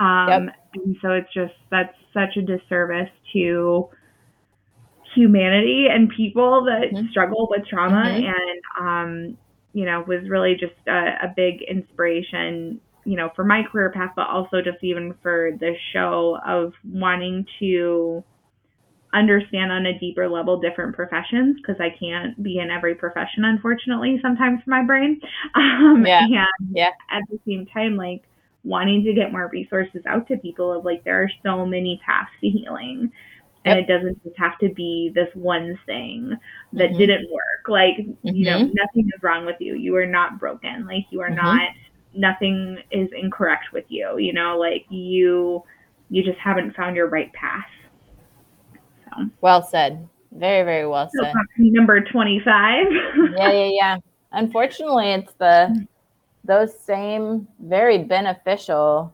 um and so it's just that's such a disservice to humanity and people that Mhm. struggle with trauma Mhm. and um you know was really just a, a big inspiration you know for my career path but also just even for the show of wanting to understand on a deeper level different professions because I can't be in every profession unfortunately sometimes for my brain um Yeah. and Yeah. at the same time like wanting to get more resources out to people of like there are so many paths to healing and it doesn't just have to be this one thing that Mhm. didn't work like you know Mhm. nothing is wrong with you you are not broken like you are Mhm. not nothing is incorrect with you you know like you you just haven't found your right path so Well said. Very, very well said. number 25 yeah, yeah, yeah. Unfortunately, it's the those same very beneficial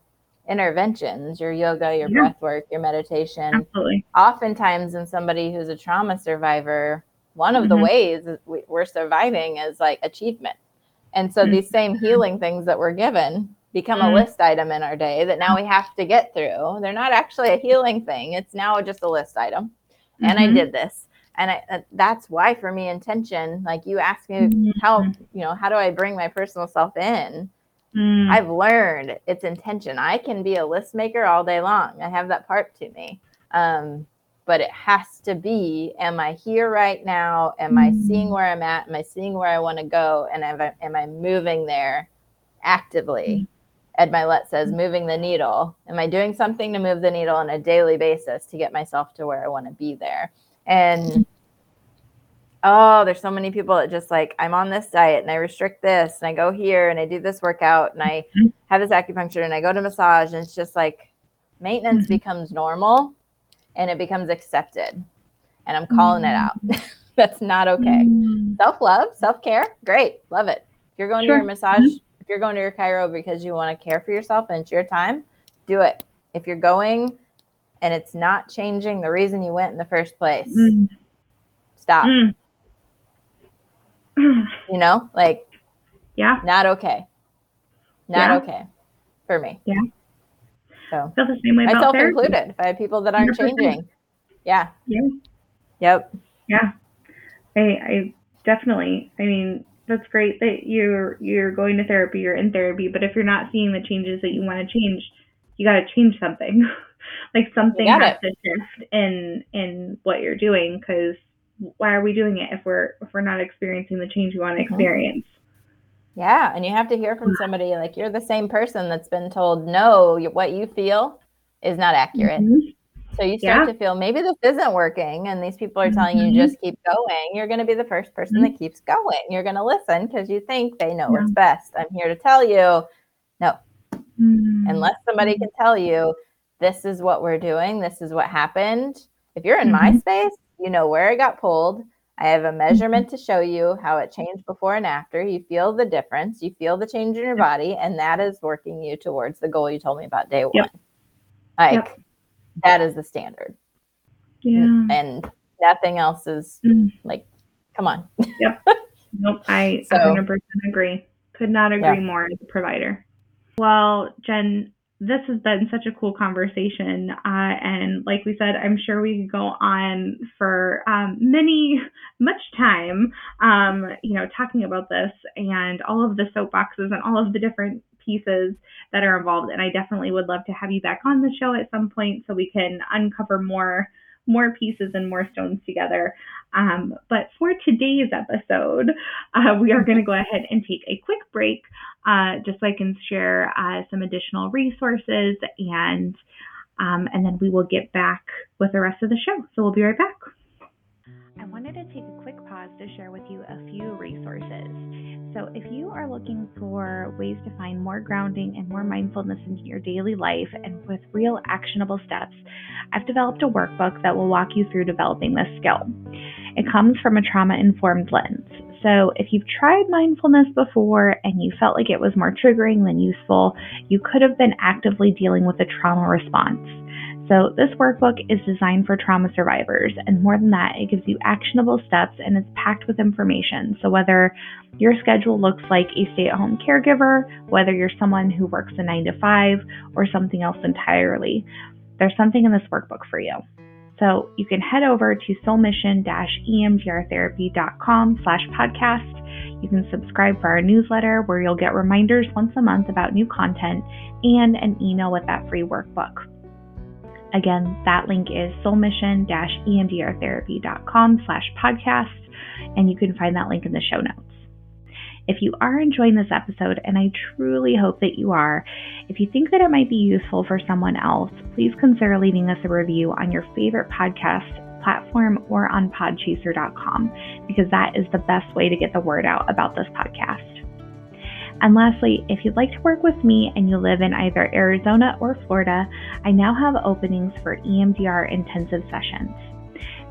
interventions, your yoga, your Yeah. breath work, your meditation. absolutely Oftentimes in somebody who's a trauma survivor, one of the Mhm. ways we- we're surviving is like achievement. And so Mhm. these same healing things that we're given become a Mhm. list item in our day that now we have to get through. They're not actually a healing thing. It's now just a list item. And I Mhm. did this. And I, that's why for me intention like you asked me Mhm. how you know how do i bring my personal self in? Mm. i've learned it's intention. I can be a list maker all day long. I have that part to me. Um, but it has to be am i here right now? Am i seeing Mhm. where i'm at? Am i seeing where i want to go? And am I, am I moving there actively Ed Mylett says moving the needle am i doing something to move the needle on a daily basis to get myself to where i want to be there and oh, there's so many people that just like, I'm on this diet and I restrict this and I go here and I do this workout and I Mhm. have this acupuncture and I go to massage and it's just like maintenance Mhm. becomes normal and it becomes accepted. And I'm calling it out. That's not okay. Mm. Self love, self care, great, love it. If you're going to Sure. your massage, if you're going to your chiro because you want to care for yourself and it's your time, do it. If you're going and it's not changing the reason you went in the first place, Mm. stop. Mm. You know, like yeah not okay. Not Yeah. okay for me. Yeah. So feel the same way myself therapy. included. by people that aren't 100%. changing. Yeah. Yeah. Yep. Yeah, I, I definitely. I mean, that's great that you're you're going to therapy, you're in therapy. But if you're not seeing the changes that you want to change, you got to change something. like something has to shift in in what you're doing. Because why are we doing it if we're if we're not experiencing the change we want to Mhm. experience? Yeah. And you have to hear from somebody like you're the same person that's been told no, what you feel is not accurate. Mhm. So you start Yeah. to feel maybe this isn't working and these people are telling Mhm. you just keep going. You're going to be the first person Mhm. that keeps going. You're going to listen because you think they know Yeah. what's best. I'm here to tell you Mm. unless somebody can tell you this is what we're doing this is what happened if you're in my Mhm. space you know where it got pulled i have a measurement to show you how it changed before and after you feel the difference you feel the change in your body and that is working you towards the goal you told me about day Yep. one like Yep. That is the standard yeah. and nothing else is Mm. like come on yep. Nope, I So- 100% agree. Could not agree Yeah. more as a provider. Well, Jen, this has been such a cool conversation. Uh, and like we said, I'm sure we could go on for um, many, much time, um, you know, talking about this and all of the soapboxes and all of the different pieces that are involved. And I definitely would love to have you back on the show at some point so we can uncover more more pieces and more stones together. Um, but for today's episode, uh, we are going to go ahead and take a quick break uh, just so I can share uh, some additional resources and um, and then we will get back with the rest of the show. So we'll be right back. I wanted to take a quick pause to share with you a few resources. So, if you are looking for ways to find more grounding and more mindfulness into your daily life and with real actionable steps, I've developed a workbook that will walk you through developing this skill. It comes from a trauma informed lens. So, if you've tried mindfulness before and you felt like it was more triggering than useful, you could have been actively dealing with a trauma response. So, this workbook is designed for trauma survivors, and more than that, it gives you actionable steps and it's packed with information. So, whether your schedule looks like a stay at home caregiver, whether you're someone who works a 9 to 5, or something else entirely, there's something in this workbook for you. So you can head over to soulmission-emdrtherapy.com slash podcast. You can subscribe for our newsletter where you'll get reminders once a month about new content and an email with that free workbook. Again, that link is soulmission-emdrtherapy.com slash podcast, and you can find that link in the show notes. If you are enjoying this episode, and I truly hope that you are, if you think that it might be useful for someone else, please consider leaving us a review on your favorite podcast platform or on podchaser.com because that is the best way to get the word out about this podcast. And lastly, if you'd like to work with me and you live in either Arizona or Florida, I now have openings for EMDR intensive sessions.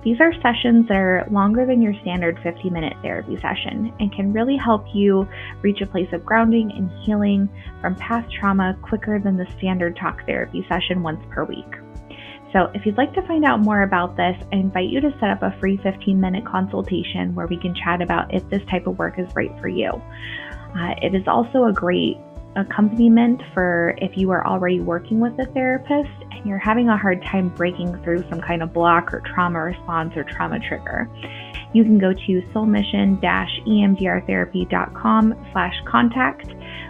These are sessions that are longer than your standard 50 minute therapy session and can really help you reach a place of grounding and healing from past trauma quicker than the standard talk therapy session once per week. So, if you'd like to find out more about this, I invite you to set up a free 15 minute consultation where we can chat about if this type of work is right for you. Uh, it is also a great accompaniment for if you are already working with a therapist and you're having a hard time breaking through some kind of block or trauma response or trauma trigger. You can go to soulmission-emdrtherapy.com slash contact,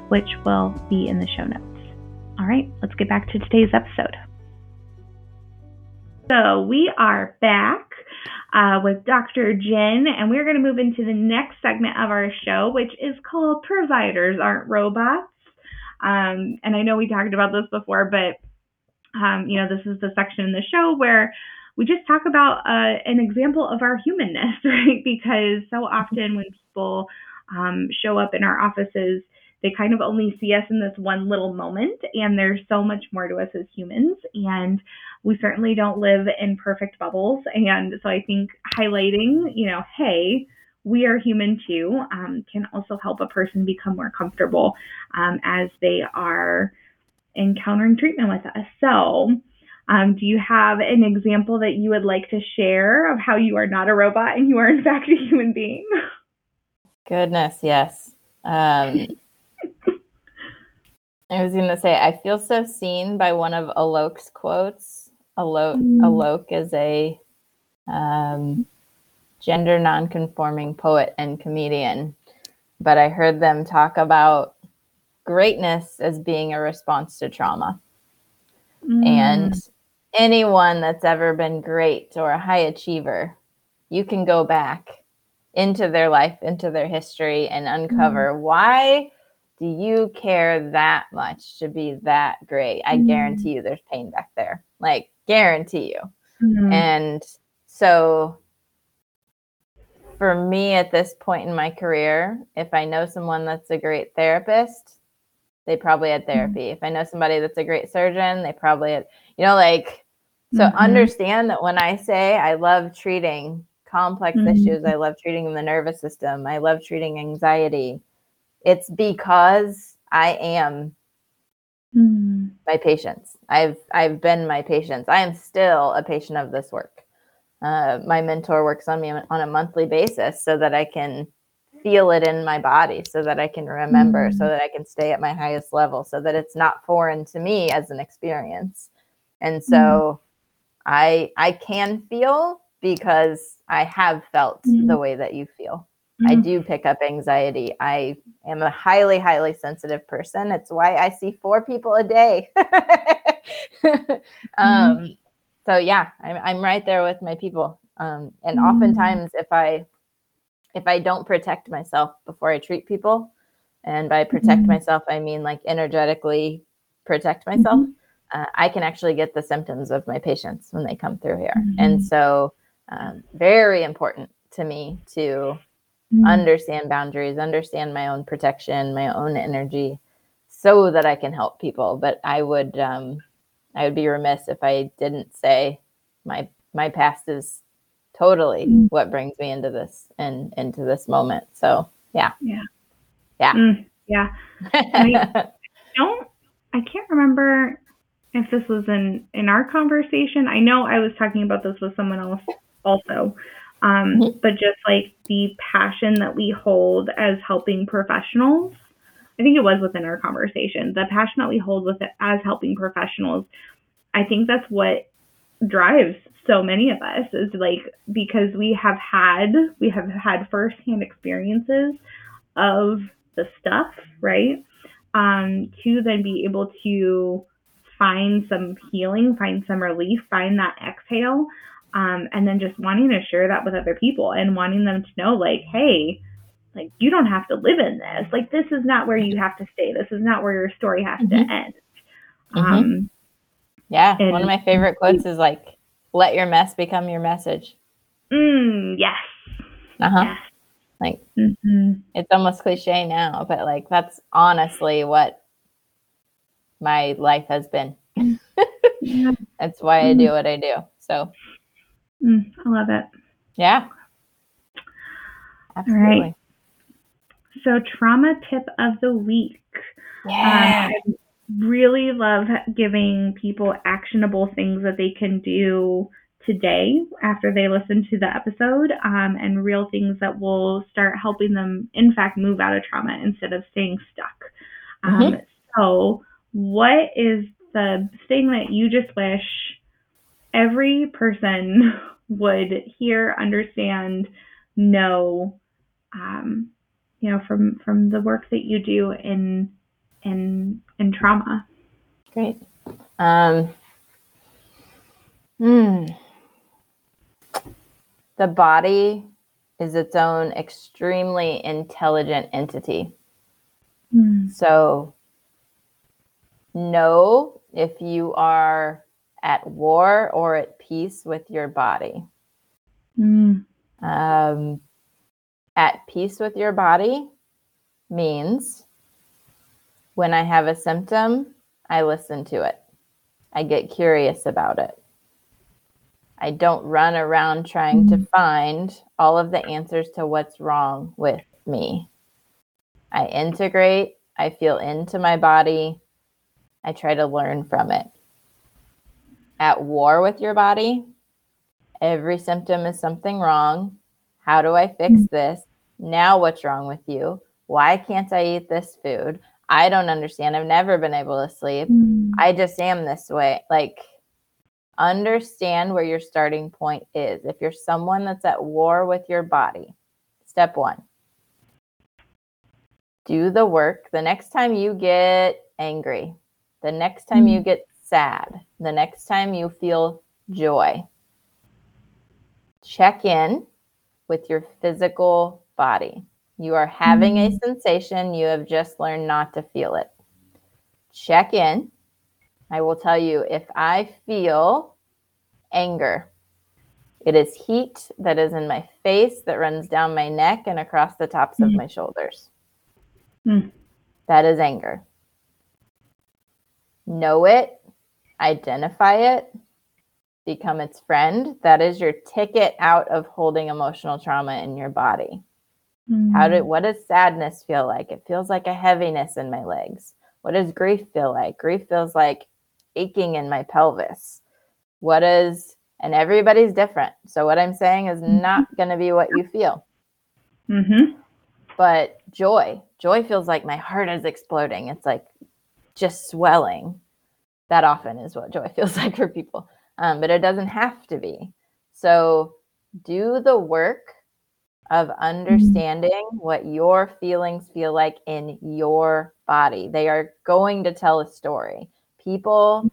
which will be in the show notes. All right, let's get back to today's episode. So we are back uh, with Dr. Jen, and we're going to move into the next segment of our show, which is called Providers Aren't Robots. Um, and I know we talked about this before, but um, you know, this is the section in the show where we just talk about uh, an example of our humanness, right? Because so often when people um, show up in our offices, they kind of only see us in this one little moment, and there's so much more to us as humans. And we certainly don't live in perfect bubbles. And so I think highlighting, you know, hey, we are human too, um, can also help a person become more comfortable um, as they are encountering treatment with us. So, um, do you have an example that you would like to share of how you are not a robot and you are in fact a human being? Goodness, yes. Um, I was going to say, I feel so seen by one of Alok's quotes. Alok, mm. Alok is a um, gender nonconforming poet and comedian, but I heard them talk about greatness as being a response to trauma. Mm. And anyone that's ever been great or a high achiever, you can go back into their life, into their history, and uncover mm. why do you care that much to be that great? I mm. guarantee you there's pain back there. Like, guarantee you. Mm. And so for me at this point in my career, if I know someone that's a great therapist, they probably had mm-hmm. therapy. Mm-hmm. If I know somebody that's a great surgeon, they probably had, you know, like, so mm-hmm. understand that when I say I love treating complex mm-hmm. issues, I love treating the nervous system, I love treating anxiety, it's because I am mm-hmm. my patients. I've I've been my patients. I am still a patient of this work uh, my mentor works on me on a monthly basis so that I can feel it in my body, so that I can remember, mm-hmm. so that I can stay at my highest level, so that it's not foreign to me as an experience. And so mm-hmm. I I can feel because I have felt the way that you feel. I mm-hmm. do pick up anxiety. I am a highly, highly sensitive person. It's why I see four people a day. Mm-hmm. um, so yeah, I'm I'm right there with my people. Um, and mm-hmm. oftentimes, if I if I don't protect myself before I treat people, and by protect mm-hmm. myself, I mean like energetically protect myself, mm-hmm. uh, I can actually get the symptoms of my patients when they come through here. And mm-hmm. so, um, very important to me to mm-hmm. understand boundaries, understand my own protection, my own energy, so that I can help people. But I would um, I would be remiss if I didn't say my my past is totally mm. what brings me into this and into this moment. So yeah. Yeah. Yeah. Mm, yeah. I don't I can't remember if this was in in our conversation. I know I was talking about this with someone else also. Um, mm-hmm. but just like the passion that we hold as helping professionals I think it was within our conversation, the passion that we hold with it as helping professionals. I think that's what drives so many of us is like because we have had we have had firsthand experiences of the stuff, right? Um, to then be able to find some healing, find some relief, find that exhale, um, and then just wanting to share that with other people and wanting them to know, like, hey, like you don't have to live in this. Like this is not where you have to stay. This is not where your story has Mhm. to end. Mhm. Um, Yeah. One of my favorite quotes is like, let your mess become your message. mm, yes. Uh huh. Yes. Like, hmm it's almost cliche now, but like, that's honestly what my life has been. Yeah. That's why I do what I do. So, Mm, I love it. yeah. Absolutely. So trauma tip of the week. Yeah. Um, I really love giving people actionable things that they can do today after they listen to the episode um, and real things that will start helping them, in fact, move out of trauma instead of staying stuck. Um, so, what is the thing that you just wish every person would hear, understand, know, um, you know, from from the work that you do in in in trauma? Great. Um, hmm. The body is its own extremely intelligent entity. Mm. So, know if you are at war or at peace with your body. Mm. Um, at peace with your body means when I have a symptom, I listen to it. I get curious about it. I don't run around trying to find all of the answers to what's wrong with me. I integrate, I feel into my body, I try to learn from it. At war with your body, every symptom is something wrong. How do I fix this? Now, what's wrong with you? Why can't I eat this food? I don't understand. I've never been able to sleep. Mm. I just am this way. Like, understand where your starting point is. If you're someone that's at war with your body, step one, do the work. The next time you get angry, the next time you get sad, the next time you feel joy, check in with your physical body. You are having a sensation, you have just learned not to feel it. Check in. I will tell you if I feel anger, it is heat that is in my face that runs down my neck and across the tops of Mhm. my shoulders. Mm. That is anger. Know it, identify it, become its friend. That is your ticket out of holding emotional trauma in your body. How did what does sadness feel like? It feels like a heaviness in my legs. What does grief feel like? Grief feels like aching in my pelvis. What is and everybody's different. So what I'm saying is not going to be what you feel. Mm-hmm. But joy, joy feels like my heart is exploding. It's like just swelling. That often is what joy feels like for people. Um, but it doesn't have to be. So do the work of understanding what your feelings feel like in your body. They are going to tell a story. People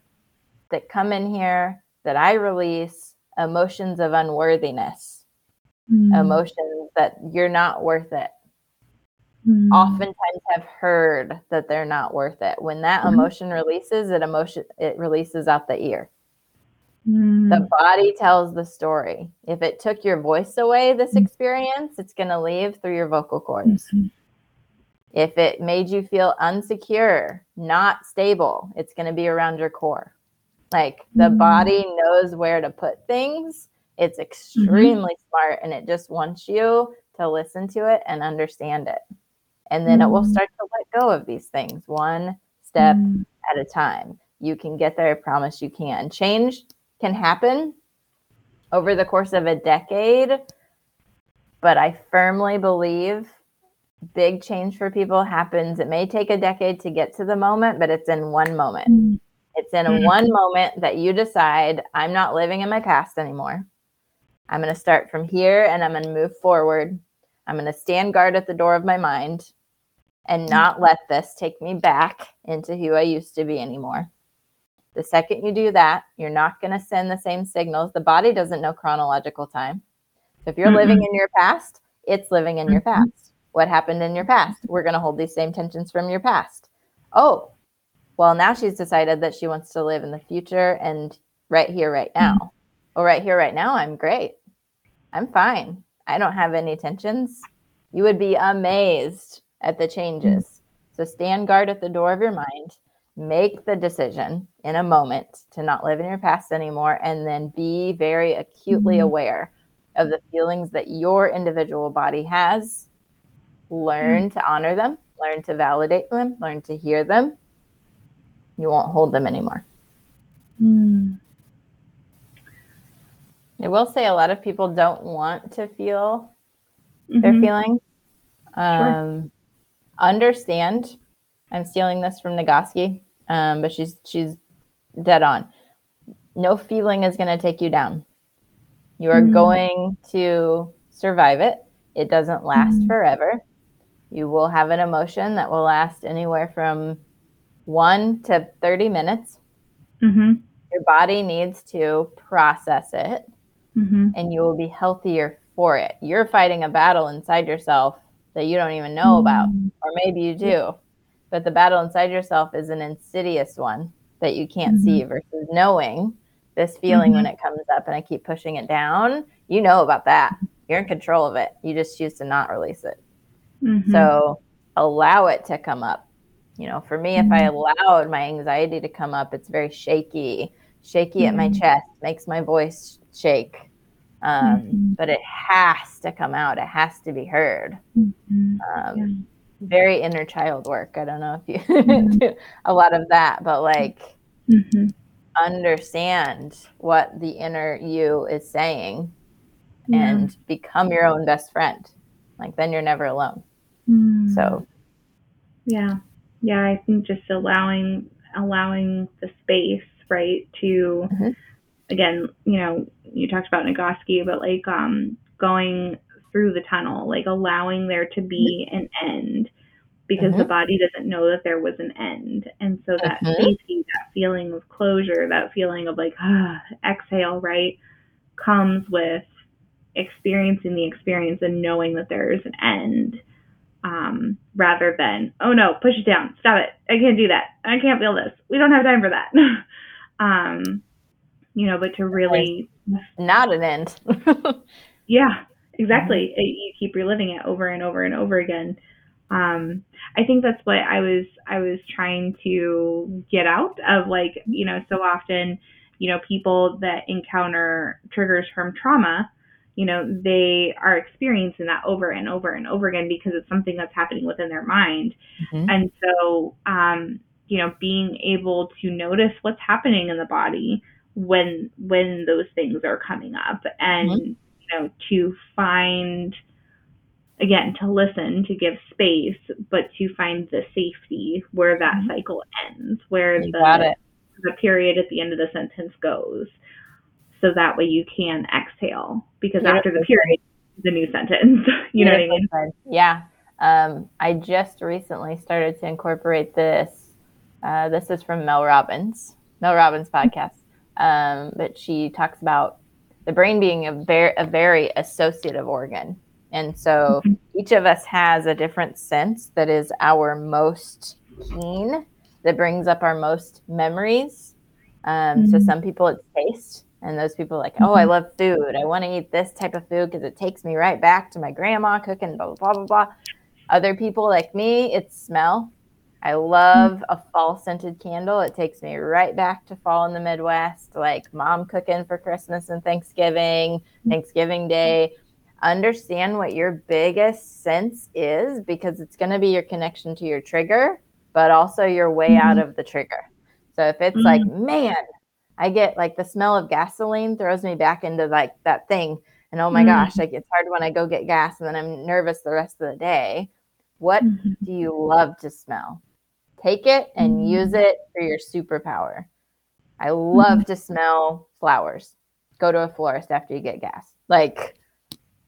that come in here that I release emotions of unworthiness, Mm-hmm. emotions that you're not worth it. Mm-hmm. Oftentimes have heard that they're not worth it. When that Mhm. emotion releases, it emotion it releases out the ear. Mm-hmm. The body tells the story. If it took your voice away, this Mhm. experience, it's going to leave through your vocal cords. Mhm. If it made you feel unsecure, not stable, it's going to be around your core. Like the Mhm. body knows where to put things. It's extremely smart and it just wants you to listen to it and understand it. And then it will Mhm. start to let go of these things one step Mm. at a time. You can get there. I promise you can. Change can happen over the course of a decade, but I firmly believe big change for people happens. It may take a decade to get to the moment, but it's in one moment. Mm. It's in Mhm. one moment that you decide, I'm not living in my past anymore. I'm going to start from here and I'm going to move forward. I'm going to stand guard at the door of my mind and not let this take me back into who I used to be anymore. The second you do that, you're not going to send the same signals. The body doesn't know chronological time. So if you're living in your past, it's living in your Mhm. past. What happened in your past? We're going to hold these same tensions from your past. Oh, well, now she's decided that she wants to live in the future and right here, right now. Mm-hmm. Well, right here, right now, I'm great. I'm fine. I don't have any tensions. You would be amazed at the changes. Mm-hmm. So stand guard at the door of your mind, make the decision in a moment to not live in your past anymore, and then be very acutely mm-hmm. aware of the feelings that your individual body has. Learn mm-hmm. to honor them, learn to validate them, learn to hear them. You won't hold them anymore. Mm. I will say a lot of people don't want to feel mm-hmm. their feelings. Um, sure. Understand. I'm stealing this from Nagoski, um, but she's she's dead on. No feeling is going to take you down. You are mm-hmm. going to survive it. It doesn't last mm-hmm. forever. You will have an emotion that will last anywhere from one to 30 minutes. Mm-hmm. Your body needs to process it mm-hmm. and you will be healthier for it. You're fighting a battle inside yourself that you don't even know about, mm-hmm. or maybe you do. But the battle inside yourself is an insidious one that you can't mm-hmm. see versus knowing this feeling when mm-hmm. it comes up and I keep pushing it down. You know about that. You're in control of it. You just choose to not release it. Mm-hmm. So allow it to come up. You know, for me, if I allowed my anxiety to come up, it's very shaky, shaky at my chest, makes my voice shake. Um, mm-hmm. But it has to come out. It has to be heard. Mm-hmm. Um, yeah. Very inner child work. I don't know if you mm-hmm. do a lot of that, but like mm-hmm. understand what the inner you is saying yeah. and become your own best friend. Like then you're never alone. Mm. So, yeah, yeah. I think just allowing allowing the space, right, to mm-hmm again, you know, you talked about Nagoski, but like um, going through the tunnel, like allowing there to be an end because mm-hmm. the body doesn't know that there was an end. And so that mm-hmm. safety, that feeling of closure, that feeling of like, ah, exhale, right, comes with experiencing the experience and knowing that there is an end um, rather than, oh no, push it down, stop it, I can't do that, I can't feel this, we don't have time for that. um, you know, but to really not an end. yeah, exactly. Mm-hmm. You keep reliving it over and over and over again. Um, I think that's what I was I was trying to get out of like, you know, so often, you know, people that encounter triggers from trauma, you know, they are experiencing that over and over and over again because it's something that's happening within their mind. Mm-hmm. And so um, you know, being able to notice what's happening in the body, when when those things are coming up. And mm-hmm. you know to find again to listen to give space but to find the safety where that mm-hmm. cycle ends where you the the period at the end of the sentence goes. So that way you can exhale because after the period the new sentence you know what i mean? Yeah. Um, i just recently started to incorporate this uh, this is from mel robbins mel robbins podcast um, but she talks about the brain being a very, a very associative organ. And so mm-hmm. each of us has a different sense that is our most keen, that brings up our most memories. Um, mm-hmm. So some people it's taste, and those people like, oh, I mm-hmm. love food. I want to eat this type of food because it takes me right back to my grandma cooking, blah, blah, blah, blah. Other people like me, it's smell. I love a fall scented candle. It takes me right back to fall in the Midwest, like mom cooking for Christmas and Thanksgiving, Thanksgiving Day. Understand what your biggest sense is because it's going to be your connection to your trigger, but also your way mm-hmm. out of the trigger. So if it's mm-hmm. like, man, I get like the smell of gasoline throws me back into like that thing. And oh my mm-hmm. gosh, like it's hard when I go get gas and then I'm nervous the rest of the day. What mm-hmm. do you love to smell? Take it and mm-hmm. use it for your superpower. I love mm-hmm. to smell flowers. Go to a florist after you get gas. Like,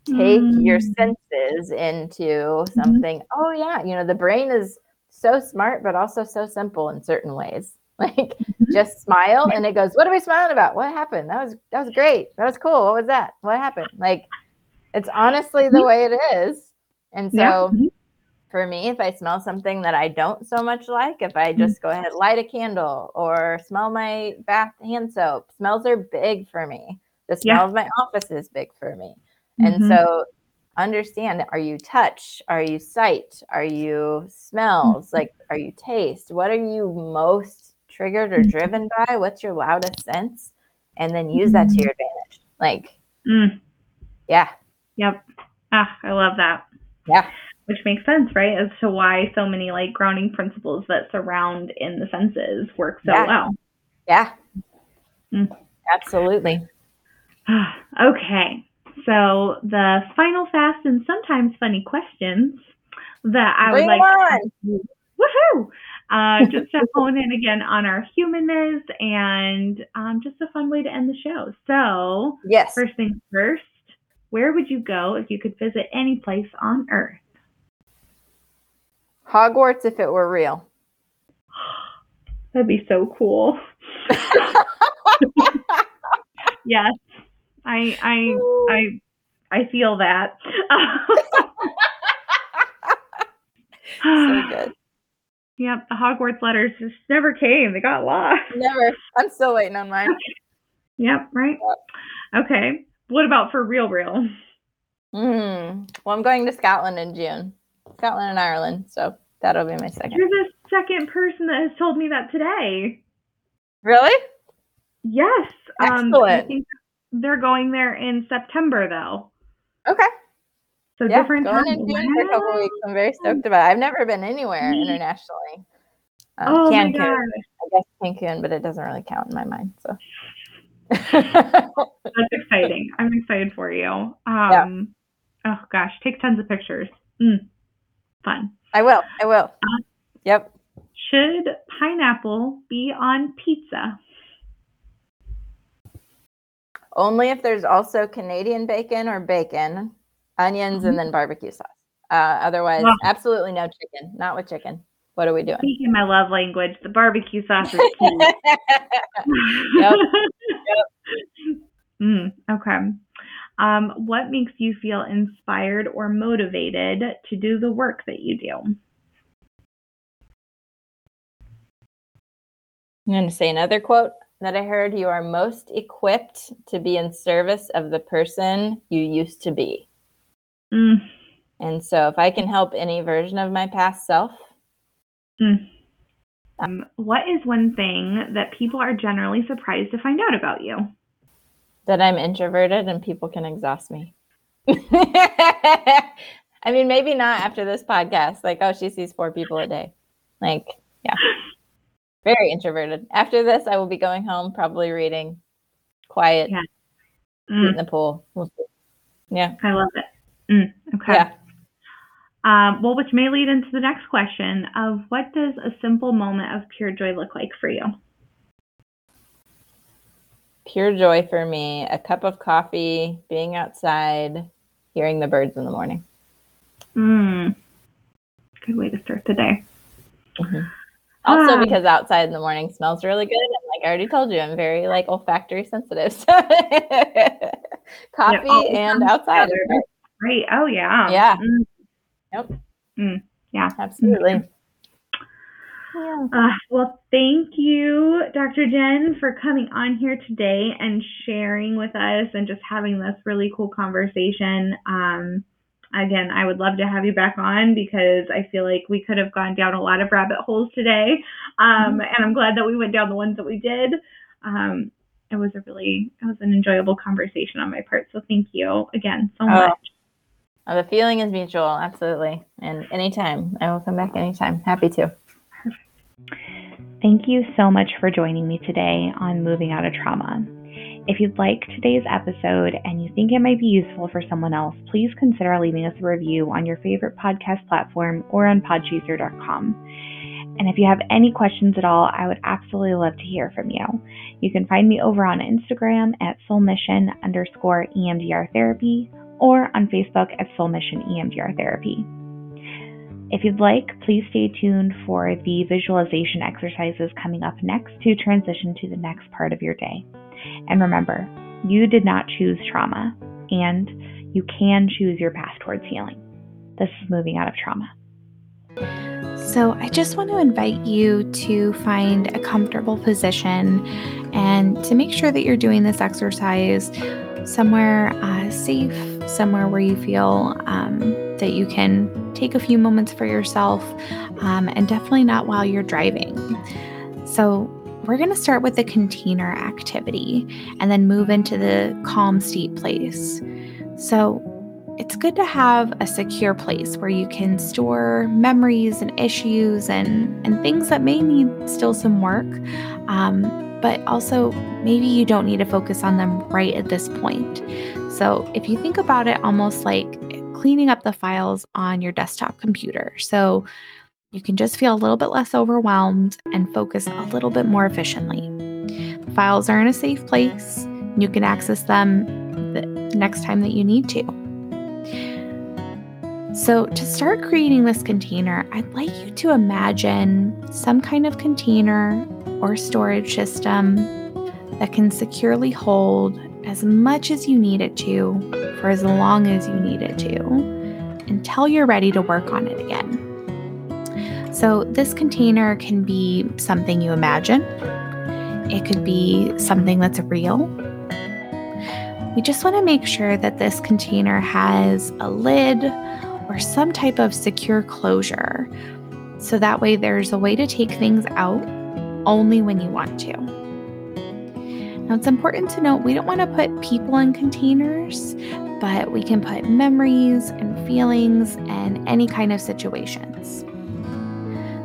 take mm. your senses into mm-hmm. something. Mm-hmm. Oh, yeah. You know, the brain is so smart, but also so simple in certain ways. Like, mm-hmm. just smile and it goes, What are we smiling about? What happened? That was, that was great. That was cool. What was that? What happened? Like, it's honestly the way it is. And so, yeah for me, if I smell something that I don't so much like, if I just go ahead, light a candle or smell my bath hand soap, smells are big for me. The smell Yeah. of my office is big for me. And so understand are you touch? Are you sight? Are you smells? Mm-hmm. Like, are you taste? What are you most triggered or Mhm. driven by? What's your loudest sense? And then use that to Mhm. your advantage. Like, Mm, yeah, yep. Ah, I love that. yeah, Which makes sense, right? As to why so many like grounding principles that surround in the senses work so Yeah. well. yeah. Mm. Absolutely. okay. So the final fast and sometimes funny questions that I Bring would like on. to woohoo! Uh, just to hone in again on our humanness and um, just a fun way to end the show. So Yes. first things first, where would you go if you could visit any place on Earth? Hogwarts if it were real. That'd be so cool. Yes, I I I I feel that. so good. Yep, the Hogwarts letters just never came. They got lost. Never. I'm still waiting on mine. Yep, right. Okay. What about for real, real? Mm. Well, I'm going to Scotland in June. Scotland and Ireland. So that'll be my second. You're the second person that has told me that today. Really? Yes. Um, I Excellent. think they're going there in September, though. Okay. So Yeah, different going time. for a couple weeks. I'm very stoked about it. I've never been anywhere internationally. Um, Oh my Cancun, gosh, I guess Cancun, but it doesn't really count in my mind. So that's exciting. I'm excited for you. Um, Oh gosh, take tons of pictures. Mm, fun. I will. I will. Yep. Should pineapple be on pizza? Only if there's also Canadian bacon or bacon, onions, and then barbecue sauce. Uh, otherwise, Wow. absolutely no chicken. Not with chicken. What are we doing? Speaking my love language, the barbecue sauce is key. Yep. Mm, okay. Um, what makes you feel inspired or motivated to do the work that you do? I'm going to say another quote that I heard You are most equipped to be in service of the person you used to be. Mm, And so, if I can help any version of my past self, mm. Um, what is one thing that people are generally surprised to find out about you? That I'm introverted and people can exhaust me. I mean, maybe not after this podcast. Like, oh, she sees four people a day. Like, yeah, very introverted. After this, I will be going home, probably reading, quiet, Yeah. in Mm, the pool. We'll. Yeah, I love it. Mm, okay. yeah. Um, well, which may lead into the next question of what does a simple moment of pure joy look like for you? Pure joy for me. A cup of coffee, being outside, hearing the birds in the morning. Mm, good way to start the day. Also, Ah. because outside in the morning smells really good. And like I already told you, I'm very like olfactory sensitive. So coffee and outside. Great. Oh yeah. Yeah. Mm, Yep. Mm, yeah. Absolutely. Yeah. Uh, well, thank you, Dr. Jen, for coming on here today and sharing with us and just having this really cool conversation. Um, again, I would love to have you back on because I feel like we could have gone down a lot of rabbit holes today. Um, and I'm glad that we went down the ones that we did. Um, it was a really, it was an enjoyable conversation on my part. So thank you again so Oh. much. Oh, the feeling is mutual. Absolutely. And anytime. I will come back anytime. Happy to. Thank you so much for joining me today on Moving Out of Trauma. If you'd like today's episode and you think it might be useful for someone else, please consider leaving us a review on your favorite podcast platform or on podchaser.com. And if you have any questions at all, I would absolutely love to hear from you. You can find me over on Instagram at soulmission underscore EMDR therapy or on Facebook at Soul Mission EMDR therapy. If you'd like, please stay tuned for the visualization exercises coming up next to transition to the next part of your day. And remember, you did not choose trauma, and you can choose your path towards healing. This is moving out of trauma. So, I just want to invite you to find a comfortable position and to make sure that you're doing this exercise somewhere uh, safe, somewhere where you feel um, that you can take a few moments for yourself, um, and definitely not while you're driving. So, we're going to start with the container activity and then move into the calm state place. So, it's good to have a secure place where you can store memories and issues and, and things that may need still some work. Um, but also maybe you don't need to focus on them right at this point. So, if you think about it almost like cleaning up the files on your desktop computer, so you can just feel a little bit less overwhelmed and focus a little bit more efficiently. The files are in a safe place. You can access them the next time that you need to. So, to start creating this container, I'd like you to imagine some kind of container or storage system that can securely hold as much as you need it to for as long as you need it to until you're ready to work on it again. So, this container can be something you imagine, it could be something that's real. We just want to make sure that this container has a lid or some type of secure closure. So that way, there's a way to take things out only when you want to. Now, it's important to note we don't want to put people in containers, but we can put memories and feelings and any kind of situations.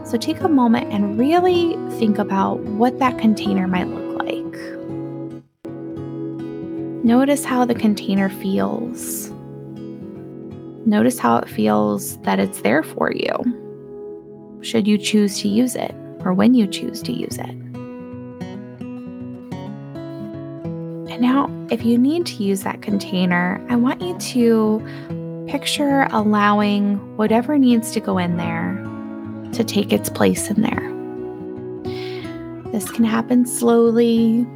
So take a moment and really think about what that container might look like. Notice how the container feels. Notice how it feels that it's there for you, should you choose to use it or when you choose to use it. Now, if you need to use that container, I want you to picture allowing whatever needs to go in there to take its place in there. This can happen slowly,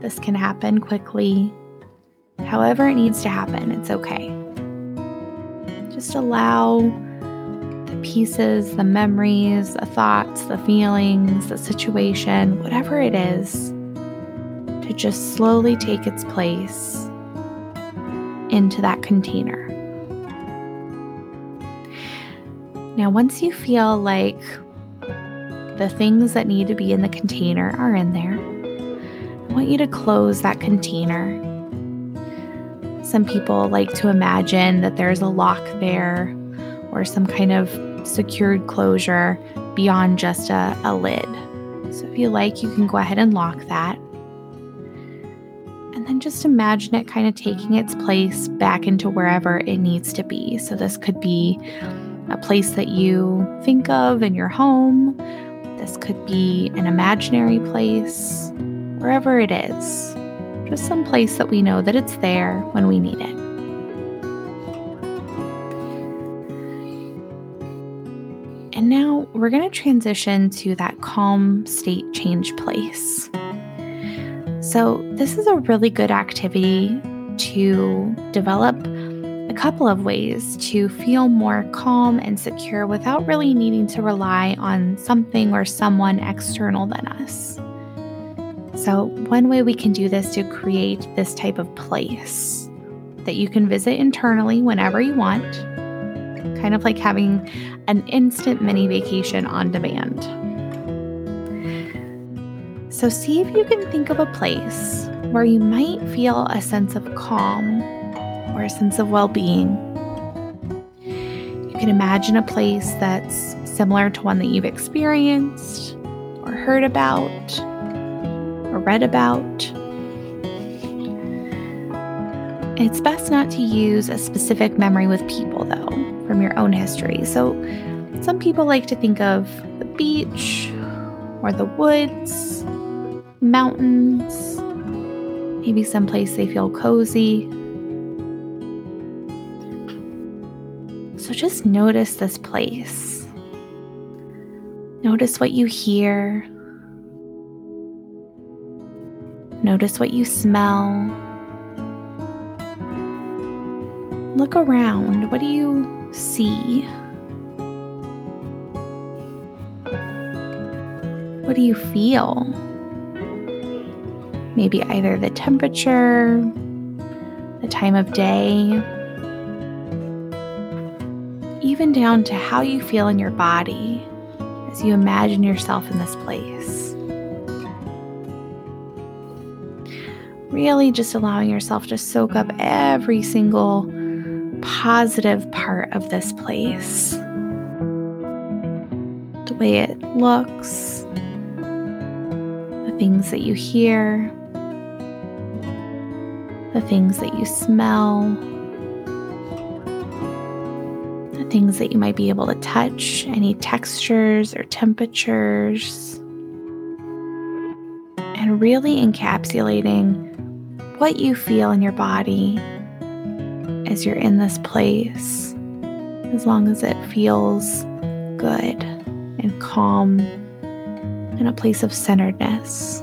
this can happen quickly. However, it needs to happen, it's okay. Just allow the pieces, the memories, the thoughts, the feelings, the situation, whatever it is, to just slowly take its place into that container. Now, once you feel like the things that need to be in the container are in there, I want you to close that container. Some people like to imagine that there's a lock there or some kind of secured closure beyond just a, a lid. So, if you like, you can go ahead and lock that. Just imagine it kind of taking its place back into wherever it needs to be. So, this could be a place that you think of in your home. This could be an imaginary place, wherever it is. Just some place that we know that it's there when we need it. And now we're going to transition to that calm state change place. So, this is a really good activity to develop a couple of ways to feel more calm and secure without really needing to rely on something or someone external than us. So, one way we can do this to create this type of place that you can visit internally whenever you want, kind of like having an instant mini vacation on demand. So, see if you can think of a place where you might feel a sense of calm or a sense of well being. You can imagine a place that's similar to one that you've experienced or heard about or read about. It's best not to use a specific memory with people, though, from your own history. So, some people like to think of the beach or the woods, mountains, maybe someplace they feel cozy. So just notice this place. Notice what you hear. Notice what you smell. Look around. What do you see? What do you feel? Maybe either the temperature, the time of day, even down to how you feel in your body as you imagine yourself in this place. Really just allowing yourself to soak up every single positive part of this place. The way it looks, the things that you hear, the things that you smell, the things that you might be able to touch, any textures or temperatures, and really encapsulating what you feel in your body as you're in this place, as long as it feels good and calm and a place of centeredness.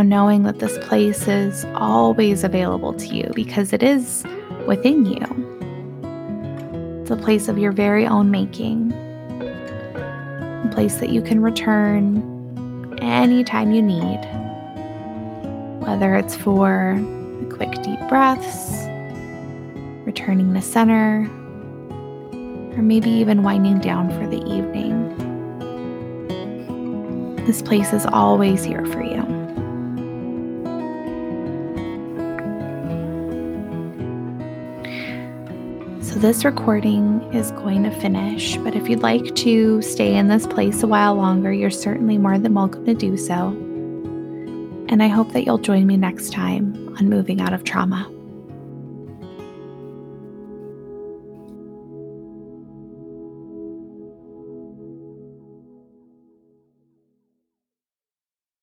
Now, knowing that this place is always available to you because it is within you, it's a place of your very own making, a place that you can return anytime you need, whether it's for quick deep breaths, returning to center, or maybe even winding down for the evening. This place is always here for you. This recording is going to finish, but if you'd like to stay in this place a while longer, you're certainly more than welcome to do so. And I hope that you'll join me next time on Moving Out of Trauma.